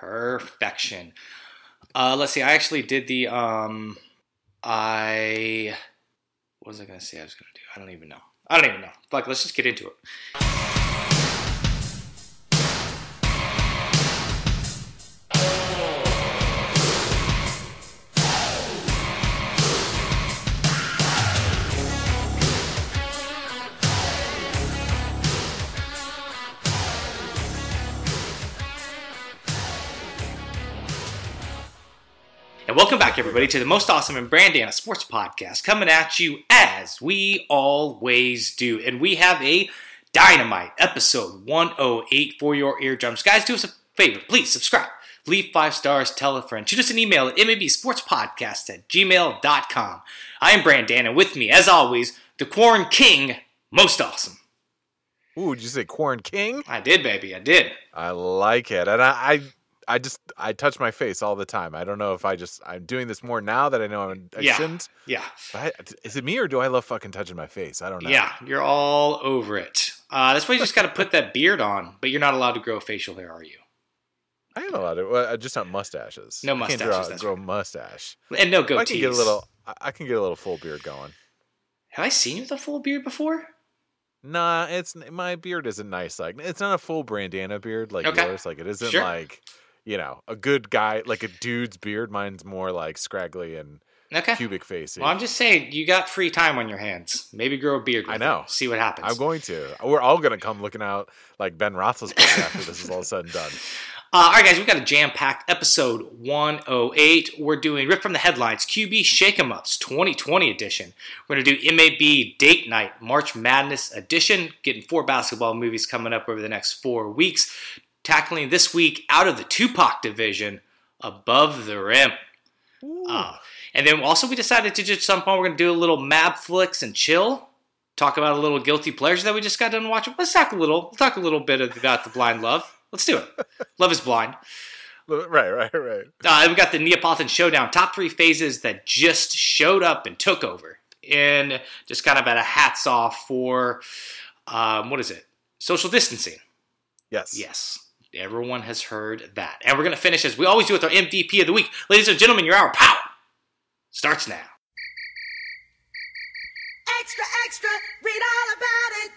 Perfection. Uh, let's see. I actually did the. Um, I. What was I going to say I was going to do? I don't even know. I don't even know. Fuck, let's just get into it. Back, everybody, to the most awesome and Brandana Sports Podcast, coming at you as we always do. And we have a dynamite episode 108 for your eardrums. Guys, do us a favor. Please subscribe, leave five stars, tell a friend. Shoot us an email at mabsportspodcast at gmail.com. I am Brandon, and with me, as always, the Quarren King, most awesome. Ooh, did you say Corn King? I did, baby. I did. I like it, and I, I, I just I touch my face all the time. I don't know if I just I'm doing this more now that I know I'm, I Yeah. shouldn't. Yeah. I, is it me or do I love fucking touching my face? I don't know. Yeah, you're all over it. Uh, that's why you just got to put that beard on, but you're not allowed to grow facial hair, are you? I am allowed to. Well, just not mustaches. No I can't mustaches, that's grow right. mustache. And no I goatees. can get a little. I- I can get a little full beard going. Have I seen you with a full beard before? Nah, it's my beard isn't nice. Like it's not a full Brandana beard like Okay. yours. Like it isn't Sure. like you know a good guy like a dude's beard. Mine's more like scraggly and Okay. cubic facey. Well, I'm just saying, you got free time on your hands. Maybe grow a beard. With I know. it. See what happens. I'm going to. We're all going to come looking out like Ben Roethlisberger after this is all said and done. Uh, all right, guys, we've got a jam-packed episode 108. We're doing Rip from the Headlines, QB Shake 'em Ups 2020 edition. We're going to do MAB Date Night, March Madness edition, getting four basketball movies coming up over the next four weeks. Tackling this week out of the Tupac division, Above the Rim. Uh, and then also we decided to just jump on. We're going to do a little Mab Flicks and chill. Talk about a little guilty pleasure that we just got done watching. Let's talk a little. We'll talk a little bit about the blind love. Let's do it. Love is blind. Right, right, right. Uh, we got the Neapolitan Showdown, top three phases that just showed up and took over. And just kind of at a hats off for, um, what is it? Social distancing. Yes. Yes. Everyone has heard that. And we're going to finish as we always do with our MVP of the week. Ladies and gentlemen, your hour power starts now. Extra, extra, read all about it.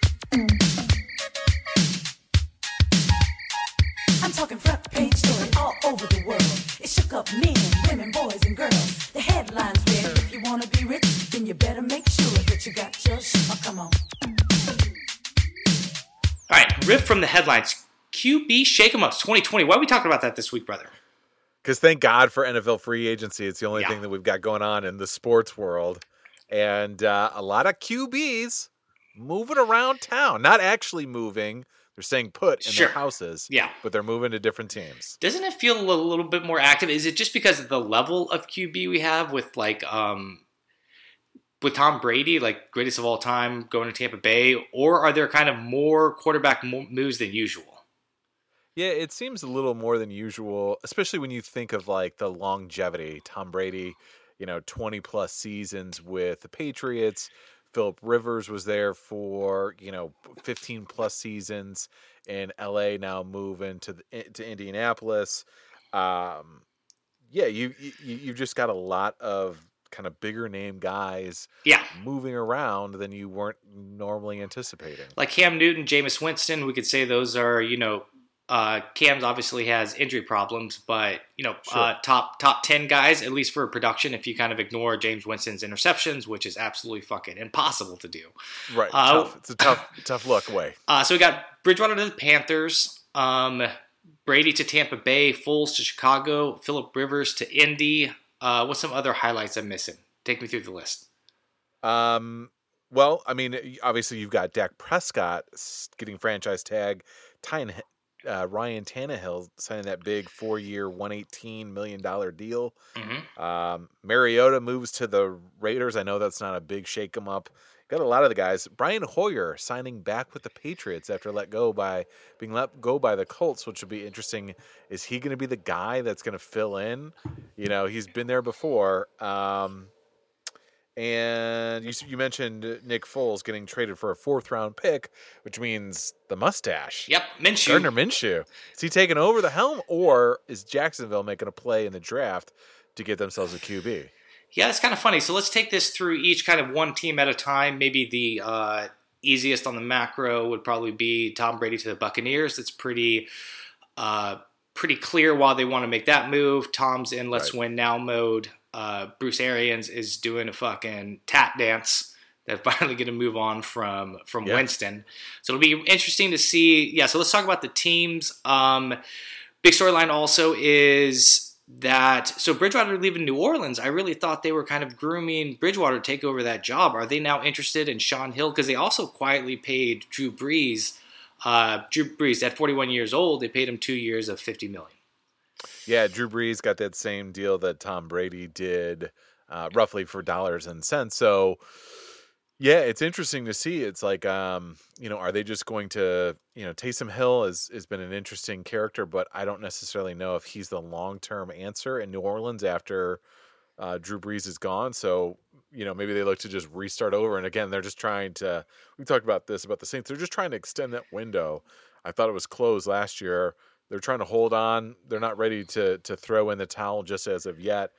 I'm talking front page story all over the world. It shook up men, women, boys, and girls. The headlines read, if you wanna be rich, then you better make sure that you got your sh- oh, come on. All right, riff from the headlines. QB Shake 'em Ups 2020. Why are we talking about that this week, brother? Because thank God for NFL free agency. It's the only Yeah. thing that we've got going on in the sports world. And uh, a lot of QBs moving around town. Not actually moving. They're staying put in Sure. their houses. Yeah. But they're moving to different teams. Doesn't it feel a little, little bit more active? Is it just because of the level of QB we have with like um with Tom Brady, like greatest of all time, going to Tampa Bay, or are there kind of more quarterback moves than usual? Yeah, it seems a little more than usual, especially when you think of like the longevity. Tom Brady, you know, 20 plus seasons with the Patriots. Philip Rivers was there for, you know, 15 plus seasons in LA now moving to the, to Indianapolis. Um yeah, you you you've just got a lot of kind of bigger name guys Yeah, moving around than you weren't normally anticipating. like Cam Newton, Jameis Winston, we could say those are you know. Uh, Cam's obviously has injury problems, but you know, uh, top top ten guys at least for production. If you kind of ignore Jameis Winston's interceptions, which is absolutely fucking impossible to do. Right. Uh, tough. It's a tough tough look away. Uh, so we got Bridgewater to the Panthers, um, Brady to Tampa Bay, Foles to Chicago, Philip Rivers to Indy. Uh, what's some other highlights I'm missing? Take me through the list. Um, well, I mean, obviously you've got Dak Prescott getting franchise tag, tying uh, Ryan Tannehill signing that big four-year, one eighteen million dollar deal. hmm Um, Mariota moves to the Raiders. I know that's not a big shake 'em up. Got a lot of the guys. Brian Hoyer signing back with the Patriots after let go by being let go by the Colts, which would be interesting. Is he going to be the guy that's going to fill in? You know, he's been there before. Um, And you, you mentioned Nick Foles getting traded for a fourth round pick, which means the mustache. Yep, Minshew. Gardner Minshew. Is he taking over the helm, or is Jacksonville making a play in the draft to get themselves a QB? Yeah, it's kind of funny. So let's take this through each kind of one team at a time. Maybe the uh, easiest on the macro would probably be Tom Brady to the Buccaneers. It's pretty, uh, pretty clear why they want to make that move. Tom's in let's Right. win now mode. Uh, Bruce Arians is doing a fucking tap dance. They're finally going to move on from from Yeah. Winston. So it'll be interesting to see. Yeah. So let's talk about the teams. Um, big storyline also is that so Bridgewater leaving New Orleans. I really thought they were kind of grooming Bridgewater to take over that job. Are they now interested in Sean Hill because they also quietly paid Drew Brees? Uh, Drew Brees at 41 years old, they paid him two years of 50 million. Yeah, Drew Brees got that same deal that Tom Brady did, uh, roughly for dollars and cents. So, yeah, it's interesting to see. It's like, um, you know, are they just going to, you know, Taysom Hill has has been an interesting character, but I don't necessarily know if he's the long term answer in New Orleans after uh, Drew Brees is gone. So, you know, maybe they look to just restart over. And again, they're just trying to. We talked about this about the Saints. They're just trying to extend that window. I thought it was closed last year. They're trying to hold on. They're not ready to to throw in the towel just as of yet.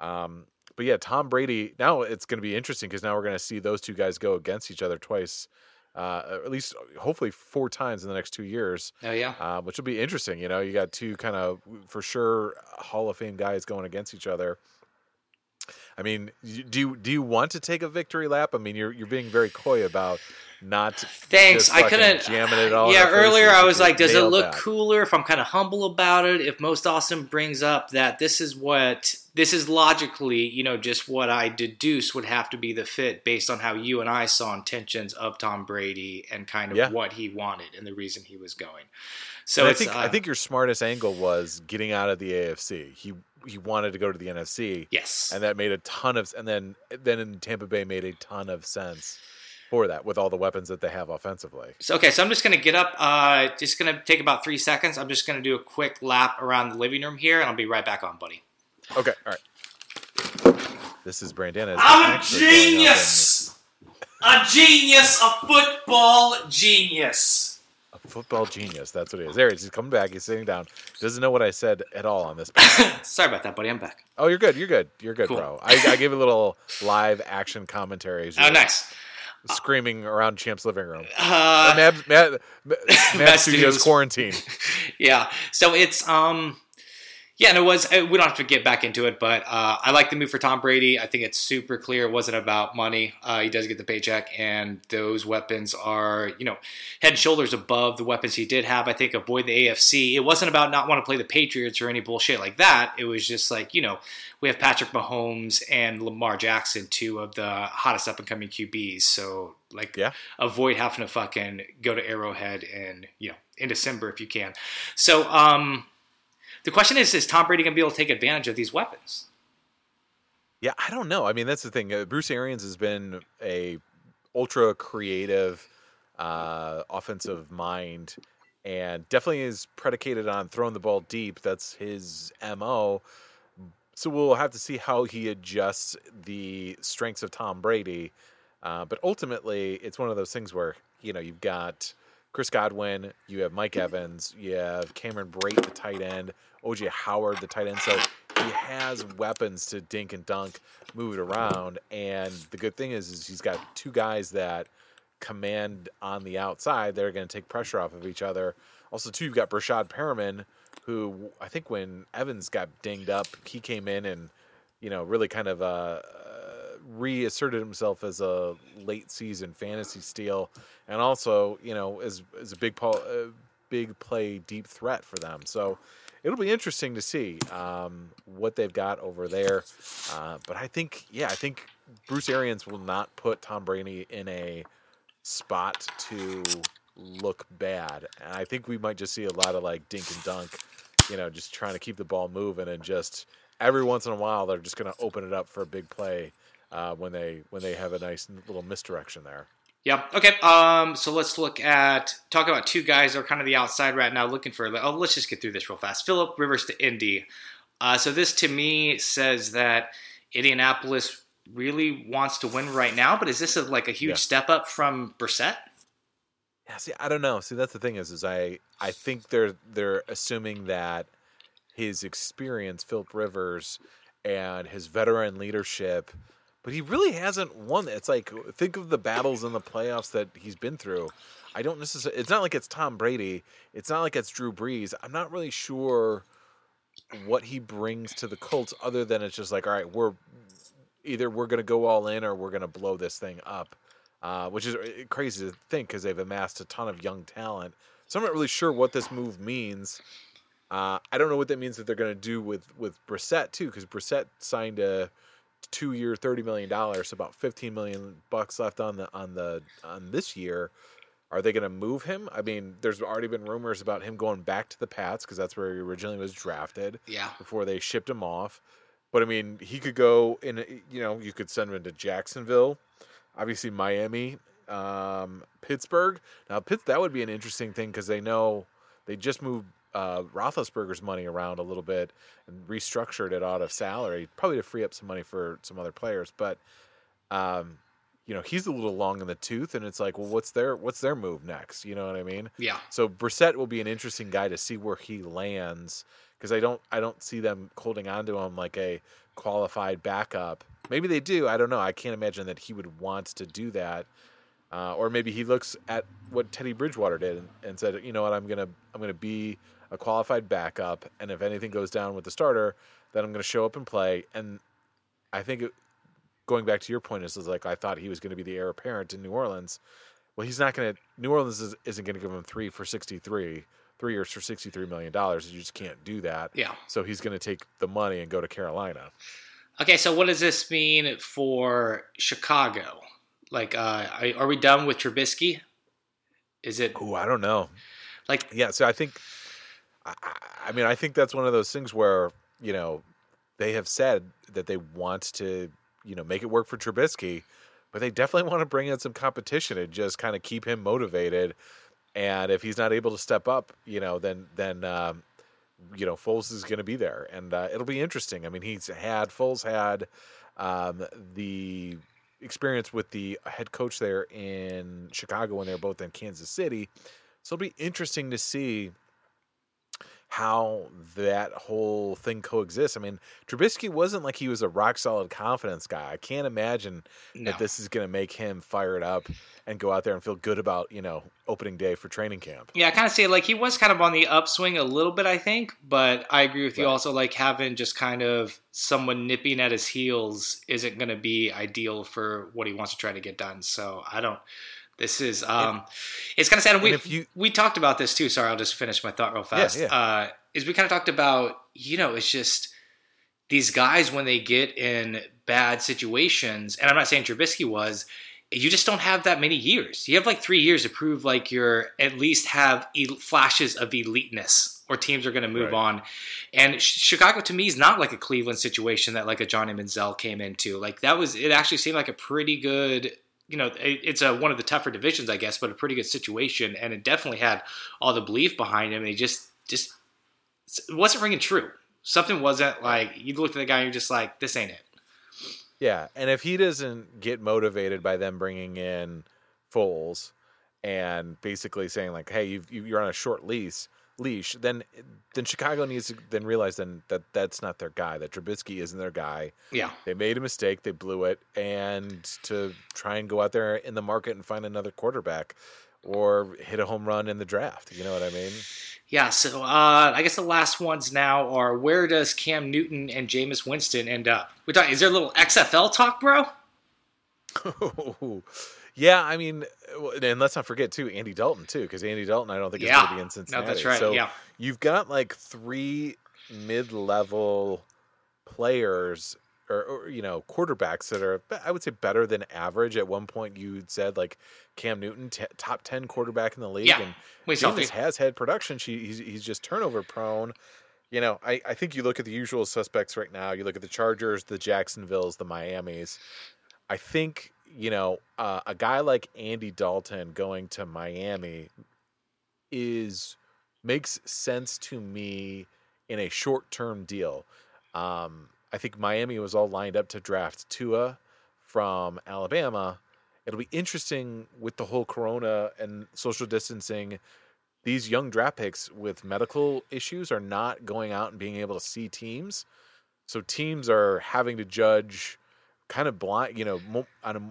Um, but yeah, Tom Brady. Now it's going to be interesting because now we're going to see those two guys go against each other twice, uh, or at least hopefully four times in the next two years, Oh yeah, uh, which will be interesting. You know, you got two kind of for sure Hall of Fame guys going against each other. I mean, do you do you want to take a victory lap? I mean, you're you're being very coy about not. thanks. I couldn't. jamming it all yeah, earlier. I was like, does it look that. cooler if I'm kind of humble about it? If most awesome brings up that this is what this is logically, you know, just what I deduce would have to be the fit based on how you and I saw intentions of Tom Brady and kind of Yeah. what he wanted and the reason he was going. So I think I uh, think your smartest angle was getting out of the AFC. He he wanted to go to the NFC. yes, and that made a ton of and then then in Tampa Bay made a ton of sense for that with all the weapons that they have offensively. So, okay, so I'm just going to get up. Uh, just going to take about three seconds. I'm just going to do a quick lap around the living room here, and I'll be right back on, buddy. Okay, all right. This is Brandon. I'm a genius! A genius, a football genius. Football genius. That's what he is. There he is. He's coming back. He's sitting down. Doesn't know what I said at all on this. Sorry about that, buddy. I'm back. oh, you're good. You're good. You're good, Cool. bro. I, I gave a little live action commentary. Oh, nice. Screaming around Champ's living room. Uh, Mad Studios Studios. quarantine. yeah. So it's um, yeah, and it was. uh, We don't have to get back into it, but uh, I like the move for Tom Brady. I think it's super clear it wasn't about money. Uh, he does get the paycheck, and those weapons are you know head and shoulders above the weapons he did have. I think avoid the AFC. It wasn't about not want to play the Patriots or any bullshit like that. It was just like you know we have Patrick Mahomes and Lamar Jackson, two of the hottest up and coming QBs. So like Yeah. avoid having to fucking go to Arrowhead and you know in December if you can. So um, the question is: Is Tom Brady gonna be able to take advantage of these weapons? Yeah, I don't know. I mean, that's the thing. Uh, Bruce Arians has been a ultra creative uh, offensive mind, and definitely is predicated on throwing the ball deep. That's his mo. So we'll have to see how he adjusts the strengths of Tom Brady. Uh, but ultimately, it's one of those things where you know you've got Chris Godwin, you have Mike Evans, you have Cameron Brate, the tight end, OJ Howard, the tight end. So he has weapons to dink and dunk, move it around. And the good thing is, is he's got two guys that command on the outside. They're going to take pressure off of each other. Also, too, you've got Breshad Perriman, who I think when Evans got dinged up, he came in and you know really kind of uh, uh, reasserted himself as a late season fantasy steal, and also you know as as a big po- uh, big play deep threat for them. So it'll be interesting to see um, what they've got over there. Uh, but I think yeah, I think Bruce Arians will not put Tom Brady in a spot to look bad. And I think we might just see a lot of like dink and dunk, you know, just trying to keep the ball moving and just every once in a while they're just going to open it up for a big play uh, when they when they have a nice little misdirection there. Yeah. Okay. Um. So let's look at talk about two guys that are kind of the outside right now, looking for. Oh, let's just get through this real fast. Philip Rivers to Indy. Uh, so this to me says that Indianapolis really wants to win right now. But is this a, like a huge Yeah. step up from Brissett? Yeah, see, I don't know. See, that's the thing is, is I I think they're they're assuming that his experience, Philip Rivers, and his veteran leadership, but he really hasn't won. It's like think of the battles in the playoffs that he's been through. I don't necessarily. It's not like it's Tom Brady. It's not like it's Drew Brees. I'm not really sure what he brings to the Colts, other than it's just like, all right, we're either we're going to go all in or we're going to blow this thing up, uh, which is uh, crazy to think because they've amassed a ton of young talent. So I'm not really sure what this move means. Uh, I don't know what that means that they're going to do with with Brissett too, because Brissett signed a two year, thirty million dollars, about fifteen million bucks left on the on the on this year. Are they going to move him? I mean, there's already been rumors about him going back to the Pats because that's where he originally was drafted Yeah. before they shipped him off. But I mean, he could go in. You know, you could send him to Jacksonville, obviously Miami, um, Pittsburgh. Now, Pitt that would be an interesting thing because they know they just moved uh, Roethlisberger's money around a little bit and restructured it out of salary, probably to free up some money for some other players. But um, you know, he's a little long in the tooth, and it's like, well, what's their what's their move next? You know what I mean? Yeah. So Brissett will be an interesting guy to see where he lands because I don't I don't see them holding on to him like a qualified backup. Maybe they do. I don't know. I can't imagine that he would want to do that. Uh, or maybe he looks at what Teddy Bridgewater did and, and said, you know what, I'm gonna I'm gonna be a qualified backup, and if anything goes down with the starter, then I'm gonna show up and play. And I think it, going back to your point is, is like I thought he was going to be the heir apparent in New Orleans. Well, he's not going to. New Orleans is, isn't going to give him three for sixty three, three years for sixty three million dollars. You just can't do that. Yeah. So he's going to take the money and go to Carolina. Okay, so what does this mean for Chicago? Like, uh, are, are we done with Trubisky? Is it Oh, I don't know. like Yeah. So I think, I, I- mean, I think that's one of those things where you know they have said that they want to you know make it work for Trubisky, but they definitely want to bring in some competition and just kind of keep him motivated. And if he's not able to step up, you know, then then um, you know Foles is going to be there, and uh, it'll be interesting. I mean, he's had Foles had um, the experience with the head coach there in Chicago when they were both in Kansas City, so it'll be interesting to see how that whole thing coexists. I mean, Trubisky wasn't like he was a rock solid confidence guy. I can't imagine no? that this is going to make him fired up and go out there and feel good about you know opening day for training camp. Yeah, I kind of say like he was kind of on the upswing a little bit, I think, but I agree with you. Right. Also, like having just kind of someone nipping at his heels isn't going to be ideal for what he wants to try to get done. So I don't. This is um, it's kind of sad. and We if you- we talked about this too. Sorry, I'll just finish my thought real fast. yeah. Uh, is we kind of talked about you know it's just these guys when they get in bad situations, and I'm not saying Trubisky was, you just don't have that many years. You have like three years to prove like you're at least have el- flashes of eliteness, or teams are going to move Right. on. And Ch- Chicago to me is not like a Cleveland situation that like a Johnny Manziel came into. Like that was it actually seemed like a pretty good. You know, it's a one of the tougher divisions, I guess, but a pretty good situation, and it definitely had all the belief behind him. And he just, just it wasn't ringing true. Something wasn't like you looked at the guy and you're just like, this ain't it. Yeah, and if he doesn't get motivated by them bringing in Foles and basically saying like, "Hey, you've, you- you're on a short lease leash," then then Chicago needs to then realize then that that's not their guy. That Trubisky isn't their guy. Yeah, They made a mistake. They blew it, and to try and go out there in the market and find another quarterback or hit a home run in the draft. You know what I mean? yeah. So uh, I guess the last ones now are where does Cam Newton and Jameis Winston end up? We talk, is there a little XFL talk, bro? yeah, I mean, and let's not forget too Andy Dalton too, because Andy Dalton I don't think is going to be in Cincinnati. that's right, So yeah. you've got like three mid-level players. Or, or you know quarterbacks that are I would say better than average. At one point, you said like Cam Newton, t- top ten quarterback in the league, Yeah, and we saw has had production. She he's, he's just turnover prone. You know, I, I think you look at the usual suspects right now. You look at the Chargers, the Jacksonvilles, the Miamis. I think you know uh, a guy like Andy Dalton going to Miami is makes sense to me in a short term deal. Um, I think Miami was all lined up to draft Tua from Alabama. It'll be interesting with the whole corona and social distancing. These young draft picks with medical issues are not going out and being able to see teams. So teams are having to judge kind of blind, you know, on a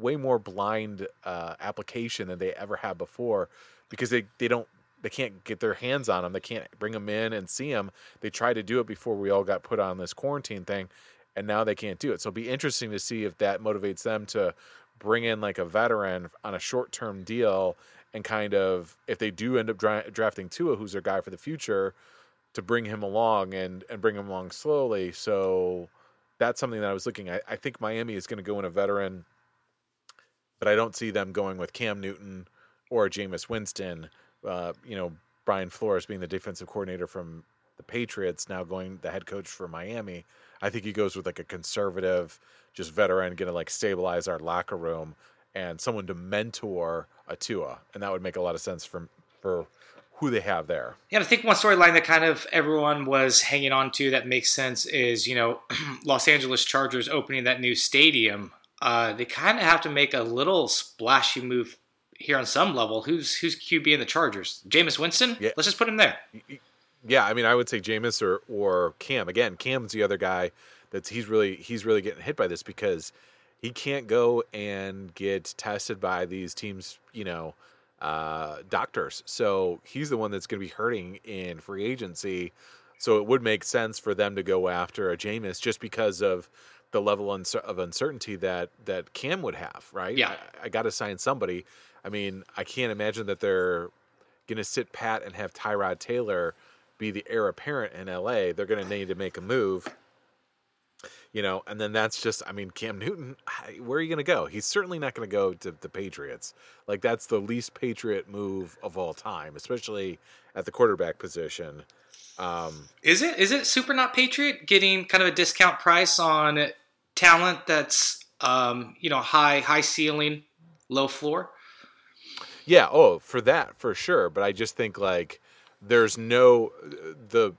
way more blind uh, application than they ever have before because they, they don't they can't get their hands on them. They can't bring them in and see them. They tried to do it before we all got put on this quarantine thing, and now they can't do it. So it'll be interesting to see if that motivates them to bring in like a veteran on a short term deal and kind of if they do end up dra- drafting Tua, who's their guy for the future, to bring him along and and bring him along slowly. So that's something that I was looking. I think Miami is going to go in a veteran, but I don't see them going with Cam Newton or Jameis Winston. Uh, you know, Brian Flores being the defensive coordinator from the Patriots, now going the head coach for Miami. I think he goes with like a conservative, just veteran, going to like stabilize our locker room and someone to mentor a Tua, and that would make a lot of sense for for who they have there. Yeah, I think one storyline that kind of everyone was hanging on to that makes sense is you know Los Angeles Chargers opening that new stadium. Uh, they kind of have to make a little splashy move here on some level. Who's who's QB in the Chargers? Jameis Winston. Yeah. Let's just put him there. Yeah, I mean, I would say Jameis or or Cam. Again, Cam's the other guy that's he's really he's really getting hit by this because he can't go and get tested by these teams, you know, uh, doctors. So he's the one that's going to be hurting in free agency. So it would make sense for them to go after a Jameis just because of the level of uncertainty that that Cam would have, right? Yeah. I, I got to sign somebody. I mean, I can't imagine that they're going to sit pat and have Tyrod Taylor be the heir apparent in LA. They're going to need to make a move. You know, and then that's just, I mean, Cam Newton, where are you going to go? He's certainly not going to go to the Patriots. Like, that's the least Patriot move of all time, especially at the quarterback position. Um, Is it is it super not patriot getting kind of a discount price on talent that's um, you know high high ceiling, low floor? Yeah, oh, for that for sure. But I just think like there's no the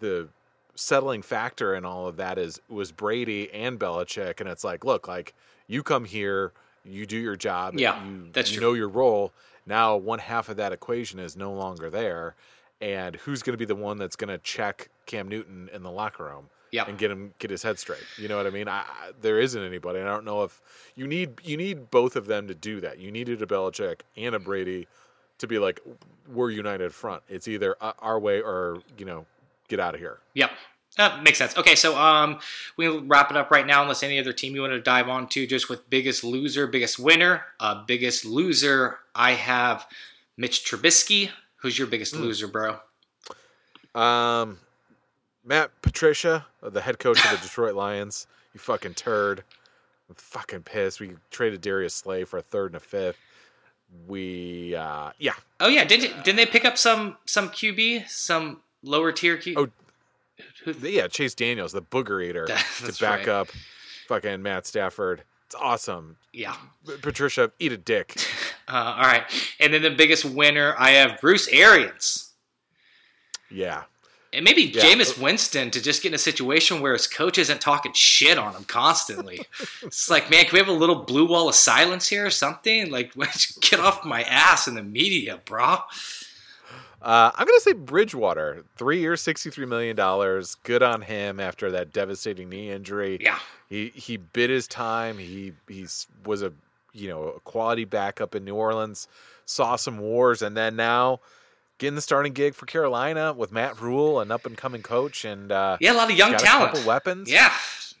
the settling factor in all of that is was Brady and Belichick, and it's like, look, like you come here, you do your job, Yeah, you, that's you true. know your role. Now one half of that equation is no longer there, and who's going to be the one that's going to check Cam Newton in the locker room? Yeah. and get him get his head straight. You know what I mean? I, I, there isn't anybody. I don't know if you need you need both of them to do that. You needed a Belichick and a Brady to be like we're united front. It's either uh, our way or you know get out of here. Yep. Uh, makes sense. Okay, so um, we'll wrap it up right now. Unless any other team you want to dive on to, just with biggest loser, biggest winner. Uh, biggest loser, I have Mitch Trubisky. Who's your biggest loser, bro? Um, Matt Patricia, uh, the head coach of the Detroit Lions, you fucking turd. I'm fucking pissed. We traded Darius Slay for a third and a fifth. We uh yeah. Oh yeah, didn't didn't they pick up some some QB, some lower tier QB? Oh, Yeah, Chase Daniels, the booger eater, to back right. up fucking Matt Stafford. It's awesome. yeah. Patricia, eat a dick. Uh, all right, and then the biggest winner, I have Bruce Arians. Yeah. And maybe Yeah. Jameis Winston to just get in a situation where his coach isn't talking shit on him constantly. it's like, man, can we have a little blue wall of silence here or something? Like, get off my ass in the media, bro. Uh, I'm gonna say Bridgewater, three years, sixty-three million dollars. Good on him after that devastating knee injury. Yeah. he he bit his time. He he's was a you know a quality backup in New Orleans. Saw some wars, and then now getting the starting gig for Carolina with Matt Rhule, an up and coming coach, and uh, Yeah, a lot of young talent. couple weapons. Yeah,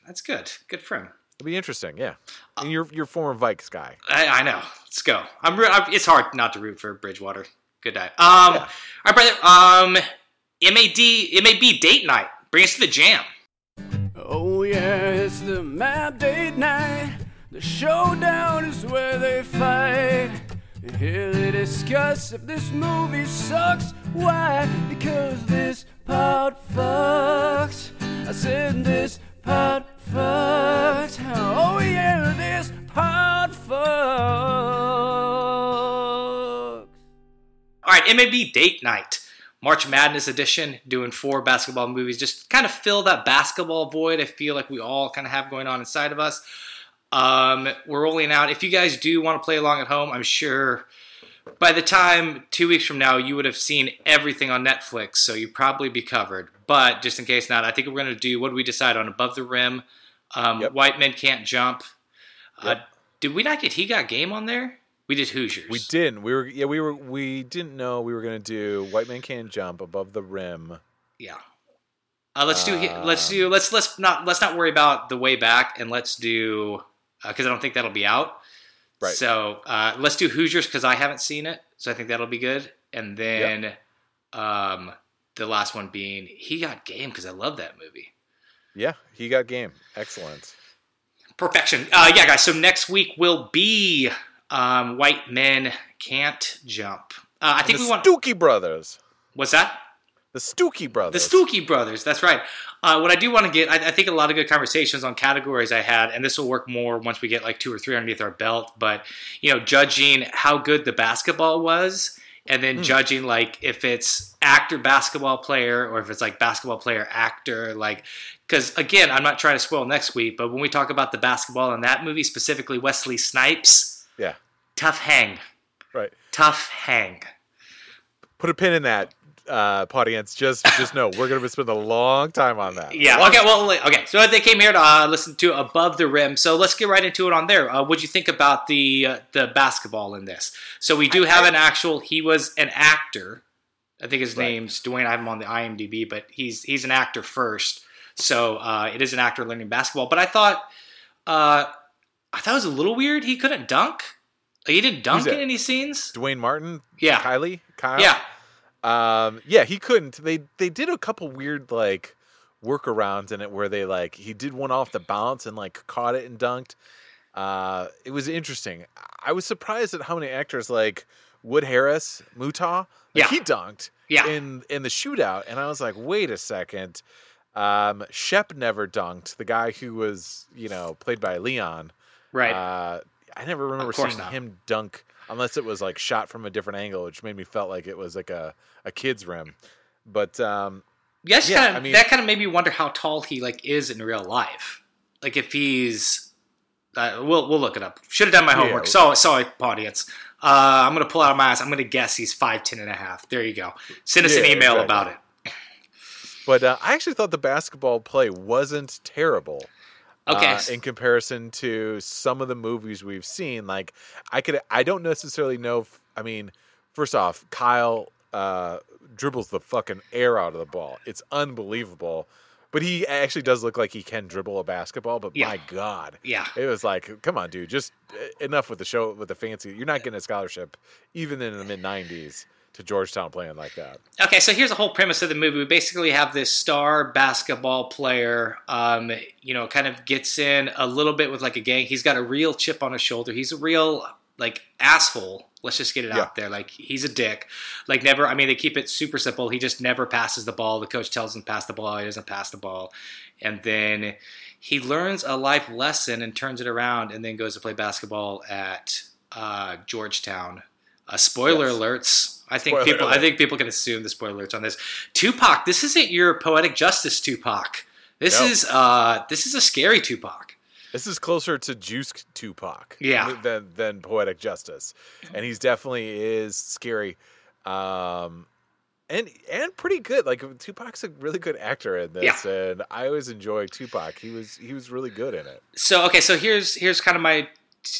that's good. Good for him. it'll be interesting. Yeah, and you're you're former Vikes guy. I, I know. Let's go. I'm, re- I'm. It's hard not to root for Bridgewater. Good night. Um. Yeah. All right, brother. Um. MAD. MAB date night. Bring us to the jam. Oh yeah, it's the map date night. The showdown is where they fight. Here they discuss if this movie sucks. Why? Because this part fucks. I said this part fucks. Oh yeah, this part MAB date night. March Madness edition, doing four basketball movies. Just kind of fill that basketball void I feel like we all kind of have going on inside of us. Um, we're rolling out. If you guys do want to play along at home, I'm sure by the time two weeks from now, you would have seen everything on Netflix, so you'd probably be covered. But just in case not, I think we're going to do what do we decide on Above the Rim? Um, Yep. White Men Can't Jump. Uh, did we not get He Got Game on there? We did Hoosiers. We didn't. We were yeah. We were. We didn't know we were gonna do White Man Can't Jump above the rim. Yeah. Uh, let's do. Uh, let's do. Let's let's not let's not worry about the way back, and let's do because I don't think that'll be out. Right. So uh, let's do Hoosiers because I haven't seen it, so I think that'll be good. And then um, the last one being He Got Game because I love that movie. Yeah, he got game. Excellent. Perfection. Uh, yeah, guys. So next week will be um, White Men Can't Jump. Uh, I think And we the want. Stuckey Brothers. What's that? The Stuckey Brothers. The. Stuckey Brothers. That's right. Uh, what I do want to get, I, I think a lot of good conversations on categories I had, and this will work more once we get like two or three underneath our belt. But you know, judging how good the basketball was, and then judging like if it's actor basketball player or if it's like basketball player actor, like because again, I'm not trying to spoil next week, but when we talk about the basketball in that movie, specifically Wesley Snipes, Yeah. Tough hang, Right. tough hang. Put a pin in that, uh, audience. Just, just know we're gonna spend a long time on that. Yeah. Okay. Well. Okay. So they came here to uh, listen to Above the Rim. So let's get right into it on there. Uh, what'd you think about the uh, the basketball in this? So we do have an actual. He was an actor. I think his Right. name's Duane. I have him on the IMDb, but he's he's an actor first. So uh, it is an actor learning basketball. But I thought, uh, I thought it was a little weird. He couldn't dunk. He didn't dunk in any scenes. Duane Martin. Yeah. Kylie. Kyle. Yeah. Um, yeah, he couldn't. They they did a couple weird like workarounds in it where they like he did one off the bounce and like caught it and dunked. Uh, it was interesting. I was surprised at how many actors like Wood Harris, Mutah, like, Yeah. he dunked Yeah. in in the shootout, and I was like, wait a second. Um, Shep never dunked. The guy who was you know played by Leon. Right. Uh, I never remember seeing not. him dunk unless it was like shot from a different angle, which made me felt like it was like a, a kid's rim. But um, Yeah, Yeah, kind of I mean- that kind of made me wonder how tall he like is in real life. Like if he's, uh, we'll we'll look it up. Should have done my Yeah. homework. So sorry, audience. Uh, I'm gonna pull out of my ass. I'm gonna guess he's five ten and a half. There you go. Send us an email exactly. about it. but uh, I actually thought the basketball play wasn't terrible. Okay. uh, in comparison to some of the movies we've seen, like I could, I don't necessarily know. If, I mean, first off, Kyle uh, dribbles the fucking air out of the ball. It's unbelievable. But he actually does look like he can dribble a basketball. But Yeah. my God, yeah. It was like, come on, dude, just enough with the show with the fancy. You're not getting a scholarship, even in the mid '90s, to Georgetown playing like that. Okay, so here's the whole premise of the movie. We basically have this star basketball player, um, you know, kind of gets in a little bit with like a gang. He's got a real chip on his shoulder. He's a real like asshole. Let's just get it Yeah. out there. Like he's a dick. Like never. I mean, they keep it super simple. He just never passes the ball. The coach tells him to pass the ball. He doesn't pass the ball, and then he learns a life lesson and turns it around, and then goes to play basketball at uh, Georgetown. Uh, spoiler Yes. alerts. I think Spoiler people. I think people can assume the spoiler alerts on this. Tupac. This isn't your poetic justice, Tupac. This No. is uh, this is a scary Tupac. This is closer to Juice Tupac, Yeah. than than Poetic Justice, and he's definitely is scary, um, and and pretty good. Like Tupac's a really good actor in this, and I always enjoy Tupac. He was he was really good in it. So okay, so here's here's kind of my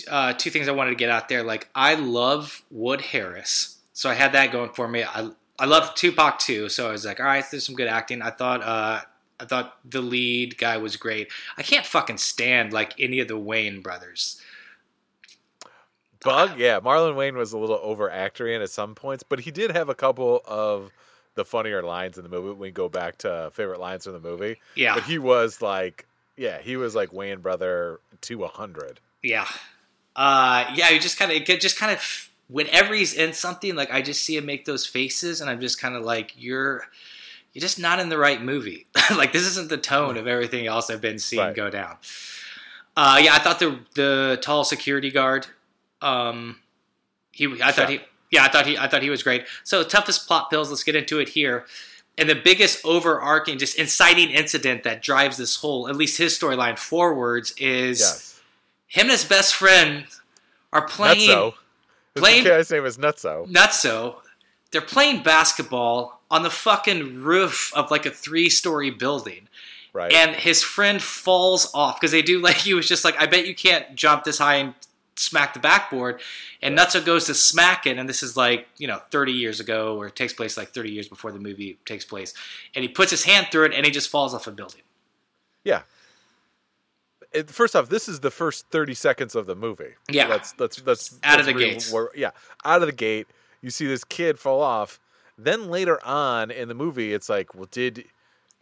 uh, two things I wanted to get out there. Like I love Wood Harris, so I had that going for me. I I love Tupac too, so I was like, all right, there's some good acting. I thought uh, I thought the lead guy was great. I can't fucking stand like any of the Wayans brothers. Bug, yeah, Marlon Wayans was a little over actory at some points, but he did have a couple of the funnier lines in the movie. When we go back to favorite lines from the movie, Yeah, but he was like, yeah, he was like Wayans brother to a hundred. Yeah. Uh, yeah, you just kind of get just kind of whenever he's in something, like I just see him make those faces, and I'm just kind of like, you're you're just not in the right movie. like this isn't the tone of everything else I've been seeing Right. go down. Uh, yeah, I thought the the tall security guard, um, he I thought he yeah I thought he I thought he was great. So toughest plot pills. Let's get into it here. And the biggest overarching, just inciting incident that drives this whole, at least his storyline forwards, is Yes. Him and his best friend are playing Nutso. playing- guy's name is Nutso. Nutso. They're playing basketball on the fucking roof of like a three story building. Right. And his friend falls off because they do like he was just like, I bet you can't jump this high and smack the backboard. And Nutso goes to smack it, and this is like, you know, 30 years ago, or it takes place like 30 years before the movie takes place. And he puts his hand through it and he just falls off a building. yeah. It, first off, this is the first thirty seconds of the movie. Yeah. Let's let's let's Out of the we're- yeah, out of the gate. You see this kid fall off. Then later on in the movie, it's like, well, did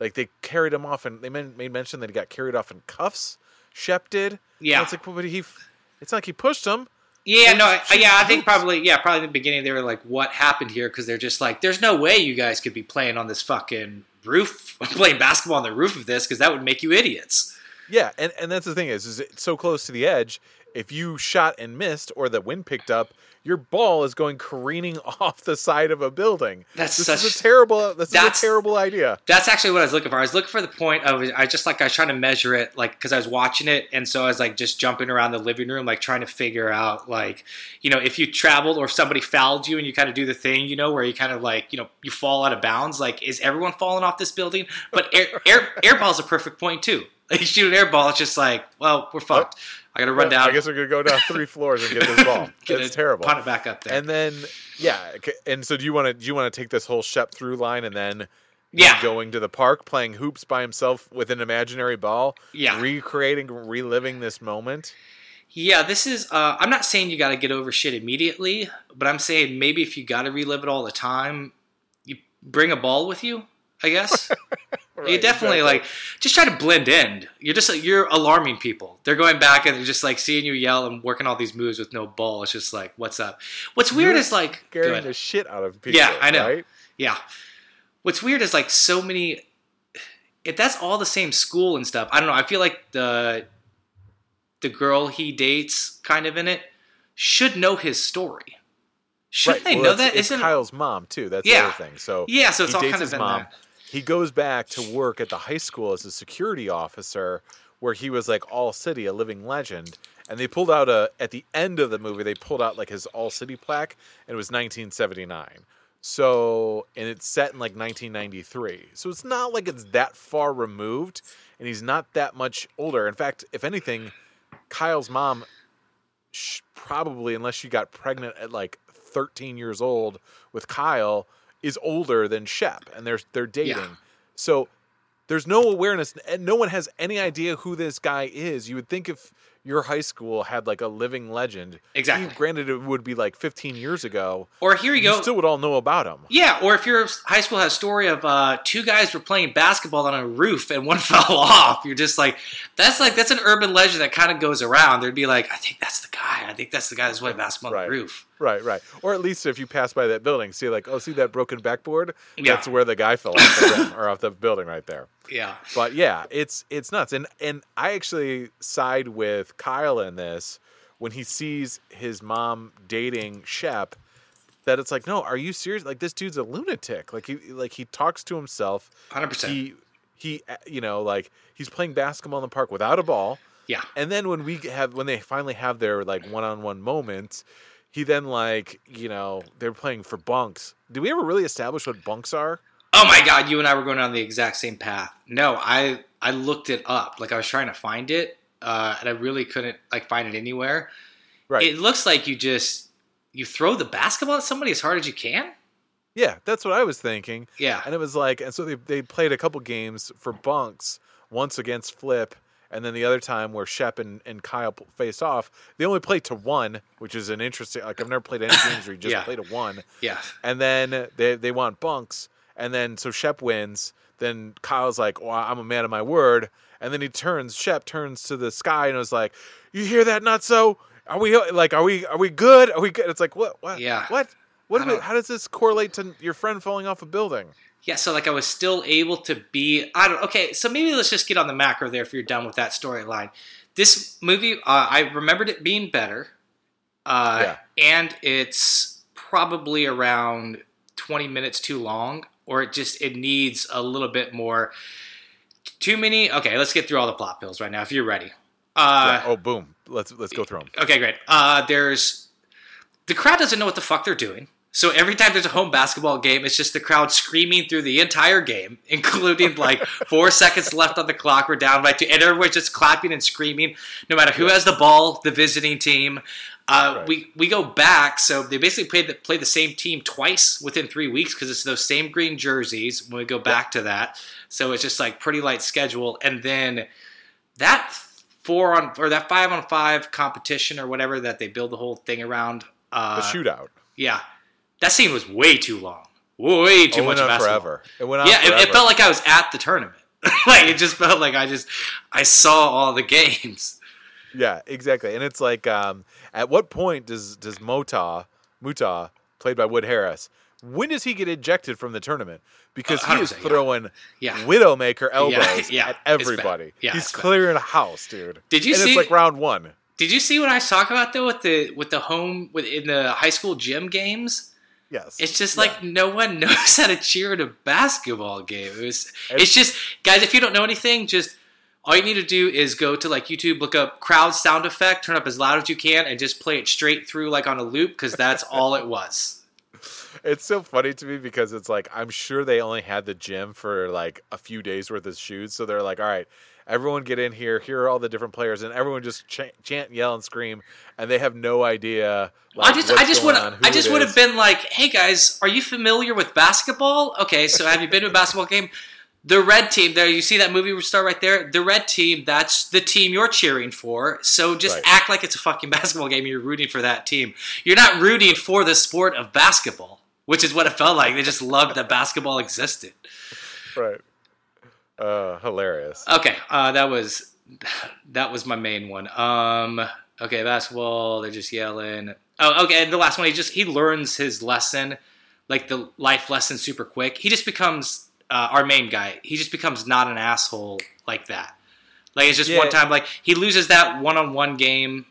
like they carried him off and they made mention that he got carried off in cuffs. Shep did. Yeah. And it's like, well, but he. It's like he pushed him. Yeah, no, I- yeah, I think probably, yeah, probably in the beginning they were like, "What happened here?" Because they're just like, "There's no way you guys could be playing on this fucking roof, playing basketball on the roof of this, because that would make you idiots." Yeah, and, and that's the thing is, is it's so close to the edge. If you shot and missed, or the wind picked up, your ball is going careening off the side of a building. That's this such- is a terrible. This is That's- a terrible idea. That's actually what I was looking for. I was looking for the point of, I just like I was trying to measure it, like because I was watching it, and so I was like just jumping around the living room, like trying to figure out, like, you know, if you traveled or if somebody fouled you and you kind of do the thing, you know, where you kind of like, you know, you fall out of bounds. Like, is everyone falling off this building? But air air airball's a perfect point too. You shoot an airball, it's just like, well, we're fucked. I got to run down. I guess we're gonna go down three floors and get this ball. get It's it, terrible. Punt it back up there. And then yeah, and so do you want to do you want to take this whole Shep through line and then Yeah. going to the park playing hoops by himself with an imaginary ball, Yeah. recreating, reliving this moment. Yeah, this is. Uh, I'm not saying you got to get over shit immediately, but I'm saying maybe if you got to relive it all the time, you bring a ball with you. I guess you Right, definitely exactly. like just try to blend in. You're just you're alarming people. They're going back and they're just like seeing you yell and working all these moves with no ball. It's just like, what's up? What's weird You're is like, scaring the shit out of people. Yeah, I know. Right? Yeah. What's weird is like so many. If that's all the same school and stuff, I don't know. I feel like the the girl he dates, kind of in it, should know his story. Shouldn't Right. they well, know that? It's Isn't Kyle's mom too. That's Yeah. the other thing. So Yeah, so it's all kind of his in mom. there. He goes back to work at the high school as a security officer, where he was like all city, a living legend. And they pulled out a at the end of the movie. They pulled out like his all city plaque, and it was 1979. So and it's set in like 1993. So it's not like it's that far removed, and he's not that much older. In fact, if anything, Kyle's mom probably, unless she got pregnant at like 13 years old with Kyle, is older than Shep, and they're they're dating. Yeah. So there's no awareness, and no one has any idea who this guy is. You would think if your high school had like a living legend, Exactly. Granted, it would be like 15 years ago. Or here you You go. still would all know about him. yeah, or if your high school has a story of uh, two guys were playing basketball on a roof and one fell off, you're just like, that's like that's an urban legend that kind of goes around. There'd be like, I think that's the guy. I think that's the guy that's playing basketball on the roof. Right, right. Or at least if you pass by that building, see like, oh, see that broken backboard? Yeah. That's where the guy fell off the rim, or off the building right there. Yeah. But yeah, it's it's nuts. And and I actually side with Kyle in this when he sees his mom dating Shep. That it's like, no, are you serious? Like this dude's a lunatic. Like he like he talks to himself. 100%. He he uh, you know like he's playing basketball in the park without a ball. Yeah. And then when we have when they finally have their like one on one moment, he then like you know they're playing for bunks. Do we ever really establish what bunks are? Oh my god, you and I were going down the exact same path. No, I I looked it up. Like I was trying to find it, uh, and I really couldn't like find it anywhere. Right. It looks like you just you throw the basketball at somebody as hard as you can. yeah, that's what I was thinking. Yeah. And it was like, and so they they played a couple games for bunks, once against Flip, and then the other time where Shep and, and Kyle faced off. They only played to one, which is an interesting. Like I've never played any games where you just Yeah. play to one. Yeah. And then they they want bunks, and then so Shep wins. Then Kyle's like, "Well, I'm a man of my word." And then he turns. Shep turns to the sky and was like, "You hear that, Nutso? Are we like? Are we? Are we good? Are we good?" It's like, what? What? Yeah. What? What? I do we- don't- how does this correlate to your friend falling off a building? Yeah, so like I was still able to be I don't okay, so maybe let's just get on the macro there if you're done with that storyline. This movie, uh, I remembered it being better. Uh, Yeah. and it's probably around 20 minutes too long or it just it needs a little bit more too many okay let's get through all the plot pills right now if you're ready Uh, Yeah. Oh, boom. Let's let's go through them. Okay, great. Uh, there's the crowd doesn't know what the fuck they're doing. So every time there's a home basketball game, it's just the crowd screaming through the entire game, including like four seconds left on the clock. We're down by two, and everyone's just clapping and screaming, no matter who has the ball. The visiting team. Uh, Right. We we go back, so they basically played the, play the same team twice within three weeks because it's those same green jerseys. When we go back to that, so it's just like pretty light schedule, and then that four on or that five on five competition or whatever that they build the whole thing around. Uh, The shootout. yeah, that scene was way too long, way too it much went on forever. It went on Yeah, it, forever. it felt like I was at the tournament. like it just felt like I just I saw all the games. Yeah, exactly. And it's like, um, at what point does does Mota Muta, played by Wood Harris, when does he get ejected from the tournament? Because he is 100%, yeah. throwing Yeah. Widowmaker elbows yeah, at everybody. Yeah, He's clearing a house, dude. Did you and see- it's like round one. Did you see what I was talking about though with the with the home with in the high school gym games? Yes, It's just Yeah. like no one knows how to cheer at a basketball game. It was, it's just guys. If you don't know anything, just all you need to do is go to like YouTube, look up crowd sound effect, turn up as loud as you can, and just play it straight through like on a loop because that's all it was. It's so funny to me because it's like I'm sure they only had the gym for like a few days worth of shoots, so they're like, "All right, everyone get in here. Here are all the different players," and everyone just ch- chant, yell, and scream, and they have no idea. Like, I just, I just would, I just would have been like, "Hey guys, are you familiar with basketball? Okay, so have you been to a basketball game? The red team, there, you see that movie star right there. The red team, that's the team you're cheering for. So just Right. act like it's a fucking basketball game. You're rooting for that team. You're not rooting for the sport of basketball, which is what it felt like. They just loved that basketball existed. right. Uh, hilarious. Okay, uh, that was that was my main one. Um, okay, basketball. They're just yelling. Oh, okay. And the last one, he just he learns his lesson, like the life lesson, super quick. He just becomes uh, our main guy. He just becomes not an asshole like that. Like it's just Yeah. one time. Like he loses that one-on-one game,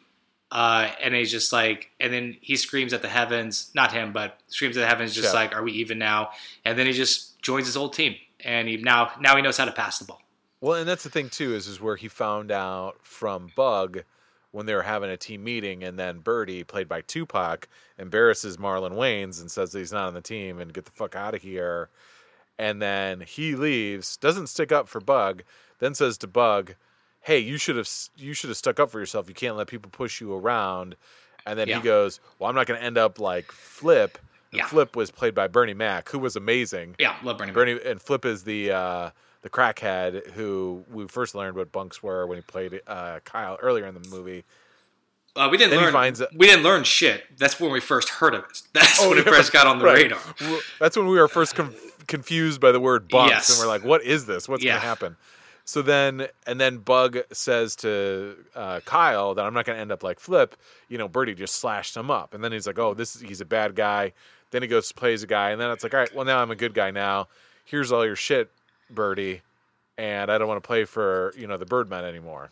uh, and he's just like, and then he screams at the heavens. Not him, but screams at the heavens, just Yeah. like, "Are we even now?" And then he just joins his old team, and he now now he knows how to pass the ball. Well, and that's the thing too is is where he found out from Bug when they were having a team meeting, and then Birdie, played by Tupac, embarrasses Marlon Wayans and says that he's not on the team and get the fuck out of here. And then he leaves, doesn't stick up for Bug, then says to Bug, "Hey, you should have you should have stuck up for yourself. You can't let people push you around." And then Yeah. he goes, "Well, I'm not going to end up like Flip." Yeah. Flip was played by Bernie Mac, who was amazing. Yeah, love Bernie. Mac. Bernie and Flip is the uh, the crackhead who we first learned what bunks were when he played uh, Kyle earlier in the movie. Uh, we didn't Then learn. we didn't learn shit. That's when we first heard of it. That's when it yeah, first got on the right. radar. That's when we were first con- confused by the word bunks, Yes. and we're like, "What is this? What's Yeah. going to happen?" So then, and then Bug says to uh, Kyle that I'm not going to end up like Flip. You know, Birdie just slashed him up, and then he's like, "Oh, this is, he's a bad guy." Then he goes plays a guy, and then it's like, "All right, well now I'm a good guy now. Here's all your shit, Birdie." And I don't want to play for you know the Birdmen anymore.